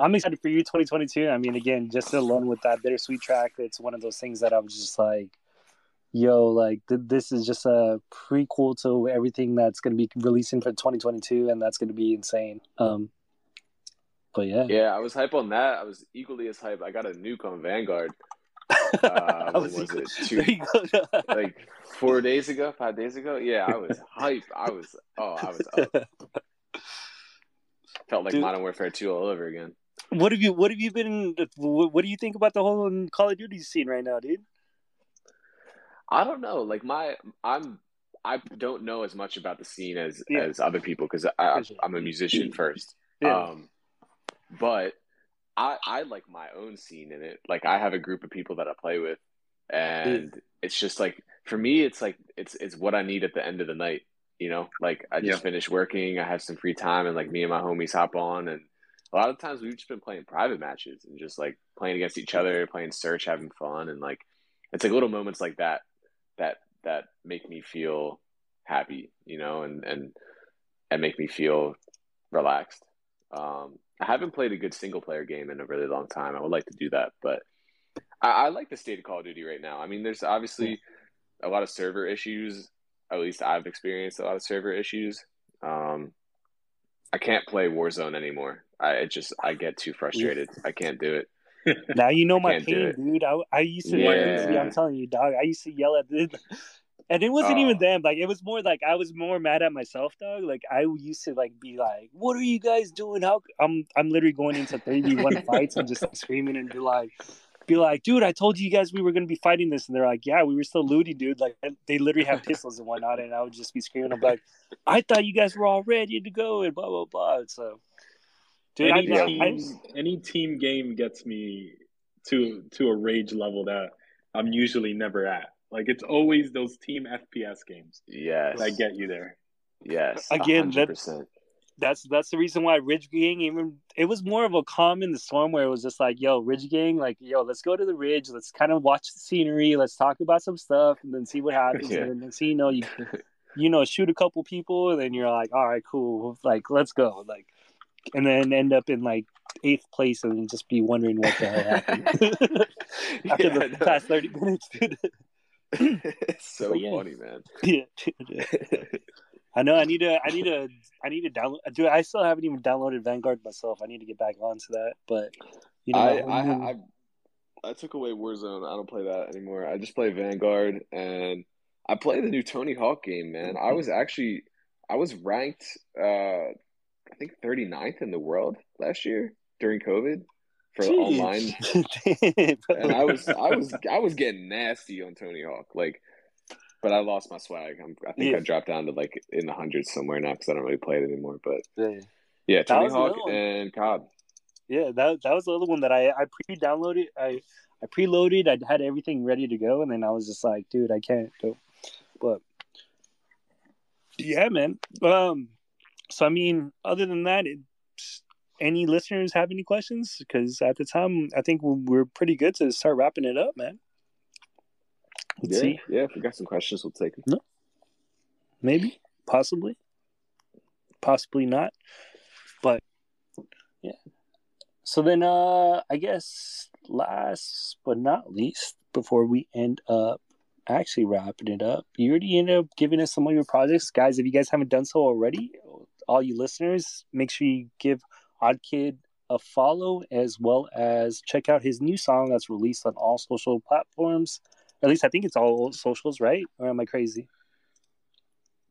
I'm excited for you 2022. I mean, again, just alone with that bittersweet track, it's one of those things that I was just like, yo, like th- this is just a prequel to everything that's going to be releasing for 2022, and that's going to be insane. Um, but yeah, yeah, I was hype on that. I was equally as hype. I got a nuke on Vanguard. Uh, [laughs] was, was it? [laughs] Two, [laughs] like four days ago, five days ago. Yeah, I was hype. I was oh, I was up. Felt like Dude. Modern Warfare 2 all over again. What have you What have you been? What do you think about the whole Call of Duty scene right now, dude? I don't know. Like my, I'm, I don't know as much about the scene as yeah. as other people because I, I'm a musician first. Yeah. Um, but I I like my own scene in it. Like I have a group of people that I play with, and yeah. it's just like for me, it's like it's it's what I need at the end of the night. You know, like I just finished working, I have some free time, and like me and my homies hop on and a lot of times we've just been playing private matches and just like playing against each other, playing search, having fun, and like it's like little moments like that that that make me feel happy, you know, and and and make me feel relaxed. Um, I haven't played a good single player game in a really long time. I would like to do that, but I, I like the state of Call of Duty right now. I mean, there's obviously a lot of server issues. At least I've experienced a lot of server issues. Um, I can't play Warzone anymore. I just I get too frustrated. I can't do it. [laughs] Now you know my pain, dude. I, I used to yeah. I'm telling you, dog. I used to yell at this, and it wasn't even oh. them. Like it was more like I was more mad at myself, dog. Like I used to like be like, "What are you guys doing? How?" I'm I'm literally going into three v one [laughs] fights and just like, screaming and be like, be like, "Dude, I told you guys we were gonna be fighting this," and they're like, "Yeah, we were still looting, dude." Like they literally have pistols and whatnot, and I would just be screaming. I'm like, "I thought you guys were all ready to go," and blah blah blah. So Dude, any, I, team, I, any team game gets me to to a rage level that I'm usually never at. Like it's always those team FPS games. Yes, that get you there. Yes, again, that's that's that's the reason why Ridge Gang even it was more of a calm in the storm where it was just like, yo, Ridge Gang, like, yo, let's go to the ridge, let's kind of watch the scenery, let's talk about some stuff, and then see what happens, [laughs] yeah. and then see, you know, you you know, shoot a couple people, and then you're like, all right, cool, like let's go, like and then end up in like eighth place and just be wondering what the hell happened [laughs] [laughs] after yeah, the past 30 minutes dude. [laughs] it's so yeah. funny man. [laughs] Yeah i know i need to i need to i need to download dude i still haven't even downloaded vanguard myself. I need to get back onto that but you know I, I, I, I took away warzone. I don't play that anymore. I just play vanguard and i play the new tony hawk game man. I was actually i was ranked uh I think 39th in the world last year during COVID for Jeez. [laughs] online. and I was I was I was getting nasty on Tony Hawk, like, but I lost my swag. I'm, i think yeah. I dropped down to like in the hundreds somewhere now because I don't really play it anymore. But yeah, yeah Tony Hawk and COD. Yeah, that that was the other one that I I pre-downloaded. I I preloaded. I had everything ready to go, and then I was just like, dude, I can't go. But yeah, man. Um, so I mean, other than that, it, any listeners have any questions? Because at the time, I think we're pretty good to start wrapping it up, man. Let's yeah, see. yeah. If we got some questions, we'll take them. No, maybe, possibly, possibly not, but yeah. So then, uh, I guess last but not least, before we end up actually wrapping it up, you already ended up giving us some of your projects, guys. If you guys haven't done so already, all you listeners, make sure you give Odd Kid a follow as well as check out his new song that's released on all social platforms. At least I think it's all socials, right? Or am I crazy?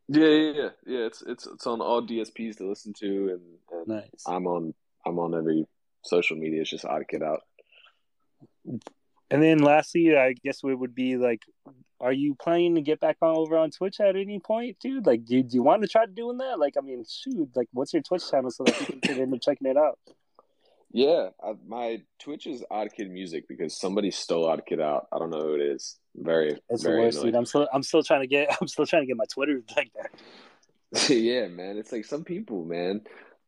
Yeah, yeah, yeah. yeah it's it's it's on all DSPs to listen to, and, and nice. I'm on I'm on every social media. It's just Odd Kid out. And then lastly, I guess it would be like, are you planning to get back on over on Twitch at any point, dude? Like, do, do you want to try doing that? Like, I mean, shoot, like, what's your Twitch channel so that people can end up checking it out? Yeah, I, my Twitch is Odd Kid Music because somebody stole Odd Kid out. I don't know who it is. Very, That's very the worst, annoying. dude. I'm still I'm still trying to get [laughs] I'm still trying to get my Twitter [laughs] like that. [laughs] yeah, man. It's like some people, man.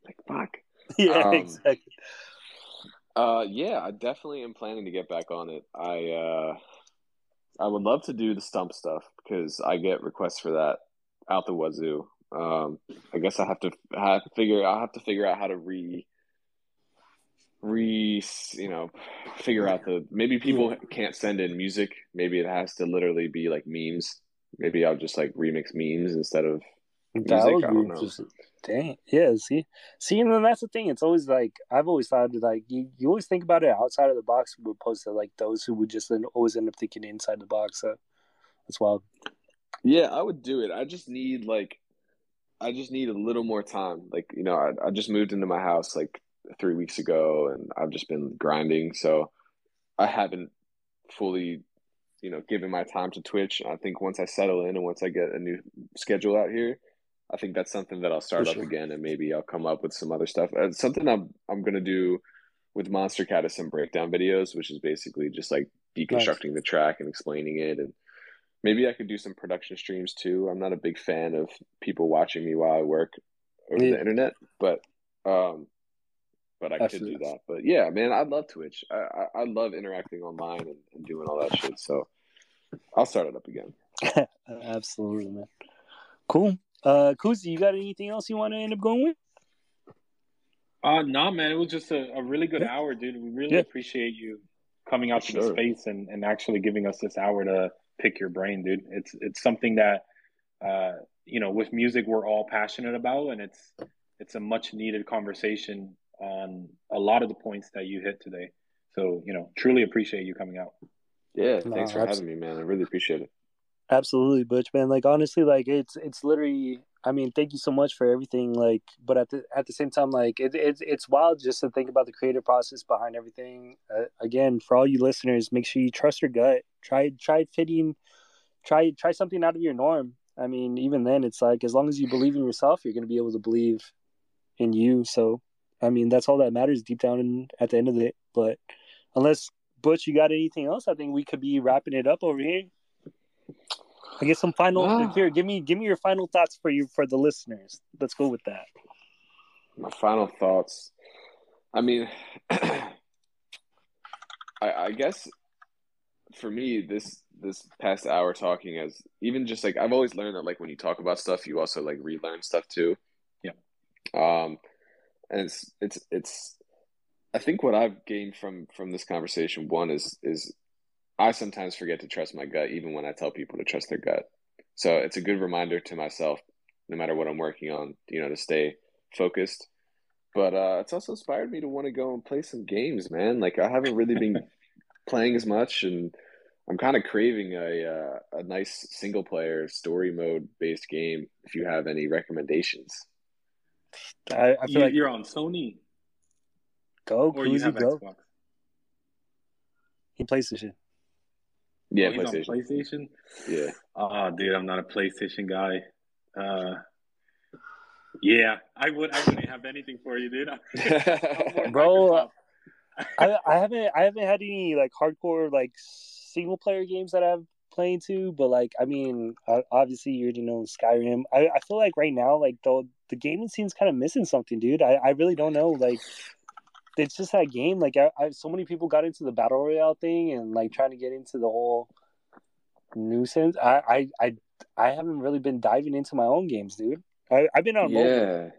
Like fuck. Yeah, Um, exactly. Uh, yeah, I definitely am planning to get back on it. I uh, I would love to do the stump stuff because I get requests for that out the wazoo. Um, I guess I have to I have to figure I have to figure out how to re re you know figure out the maybe people can't send in music. Maybe it has to literally be like memes. Maybe I'll just like remix memes instead of That music, I don't know. just dang. Yeah, see, see, and then that's the thing. It's always like I've always thought like you, you always think about it outside of the box, but opposed to like those who would just always end up thinking inside the box. So that's wild. Yeah, I would do it. I just need like I just need a little more time. Like, you know, I, I just moved into my house like three weeks ago and I've just been grinding. So I haven't fully, you know, given my time to Twitch. I think once I settle in and once I get a new schedule out here, I think that's something that I'll start For up again and maybe I'll come up with some other stuff. Uh, something I'm I'm gonna do with Monstercat is some breakdown videos, which is basically just like deconstructing the track and explaining it and maybe I could do some production streams too. I'm not a big fan of people watching me while I work over Yeah. the internet, but um but I could do that. But yeah, man, I love Twitch. I, I, I love interacting online and, and doing all that shit. So I'll start it up again. [laughs] Absolutely, man. Cool. Uh, Koozie, you got anything else you want to end up going with? Uh, no, man, it was just a, a really good Yeah. hour, dude. We really Yeah. appreciate you coming out to the space and, and actually giving us this hour to pick your brain, dude. It's it's something that uh, you know, with music we're all passionate about and it's it's a much needed conversation on a lot of the points that you hit today. So, you know, truly appreciate you coming out. Yeah, No, thanks for abs- having me, man. I really appreciate it. Absolutely, Butch, man. Like honestly, like it's it's literally. I mean, thank you so much for everything. Like, but at the at the same time, like it, it's it's wild just to think about the creative process behind everything. Uh, again, for all you listeners, make sure you trust your gut. Try try fitting, try try something out of your norm. I mean, even then, it's like as long as you believe in yourself, you're gonna be able to believe in you. So, I mean, that's all that matters deep down in, at the end of day. But unless Butch, you got anything else? I think we could be wrapping it up over here. I guess some final Wow. here. Give me give me your final thoughts for you for the listeners. Let's go with that. My final thoughts. I mean, [clears throat] I, I guess for me, this this past hour talking as even just like I've always learned that like when you talk about stuff, you also like relearn stuff too. Yeah. Um, and it's it's it's. I think what I've gained from from this conversation one is is I sometimes forget to trust my gut even when I tell people to trust their gut. So it's a good reminder to myself, no matter what I'm working on, you know, to stay focused. But uh, it's also inspired me to want to go and play some games, man. Like I haven't really been [laughs] playing as much, and I'm kind of craving a uh, a nice single player story mode based game. If you have any recommendations, I, I feel You, like you're on Sony go or you Koozie have go. Xbox. He PlayStation. Yeah, Oh, he's on PlayStation, PlayStation. yeah. Oh, dude, I'm not a PlayStation guy. Uh, yeah, I would. I wouldn't have anything for you, dude. [laughs] [laughs] I'm Bro, I, I haven't I haven't had any like hardcore like single player games that I've played to, but like I mean, uh, obviously you already know Skyrim. I, I feel like right now like the the gaming scene's kind of missing something, dude. I, I really don't know like. It's just that game. Like, I, I, so many people got into the battle royale thing and like trying to get into the whole nuisance. I, I, I, I haven't really been diving into my own games, dude. I, I've been on mobile. yeah,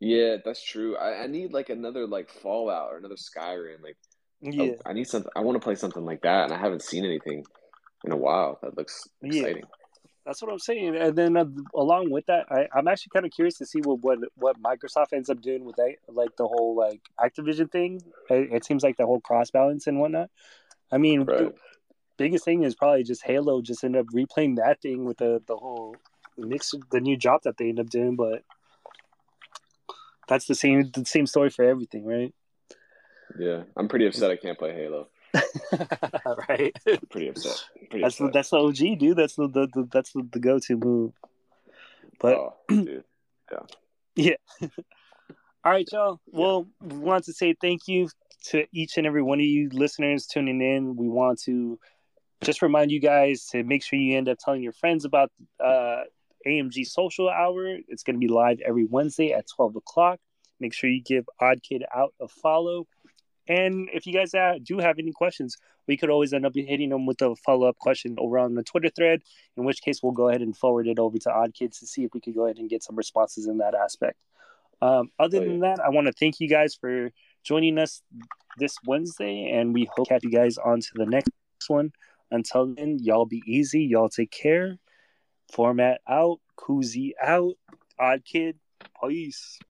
yeah, that's true. I, I need like another like Fallout or another Skyrim. Like, oh, Yeah, oh, I need something. I want to play something like that, and I haven't seen anything in a while. That looks Yeah. That's what I'm saying. And then uh, along with that, I, I'm actually kind of curious to see what, what what Microsoft ends up doing with that, like the whole like Activision thing. It, it seems like the whole cross balance and whatnot. I mean, Right. the biggest thing is probably just Halo. Just end up replaying that thing with the the whole mix, the new job that they end up doing. But that's the same the same story for everything, right? Yeah, I'm pretty upset. I can't play Halo. [laughs] right. [laughs] Pretty upset. Pretty That's the that's the OG dude. That's the, the, the that's the, the go to move. But oh, dude. Yeah. [clears throat] [laughs] All right, y'all. Well, we want to say thank you to each and every one of you listeners tuning in. We want to just remind you guys to make sure you end up telling your friends about uh, AMG Social Hour. It's going to be live every Wednesday at 12 o'clock. Make sure you give Odd Kid out a follow. And if you guys uh, do have any questions, we could always end up hitting them with a follow up question over on the Twitter thread, in which case we'll go ahead and forward it over to Odd Kids to see if we could go ahead and get some responses in that aspect. Um, other oh, than that, I want to thank you guys for joining us this Wednesday, and we hope to have you guys on to the next one. Until then, y'all be easy. Y'all take care. Phormat out. Koozie out. Odd Kid. Peace.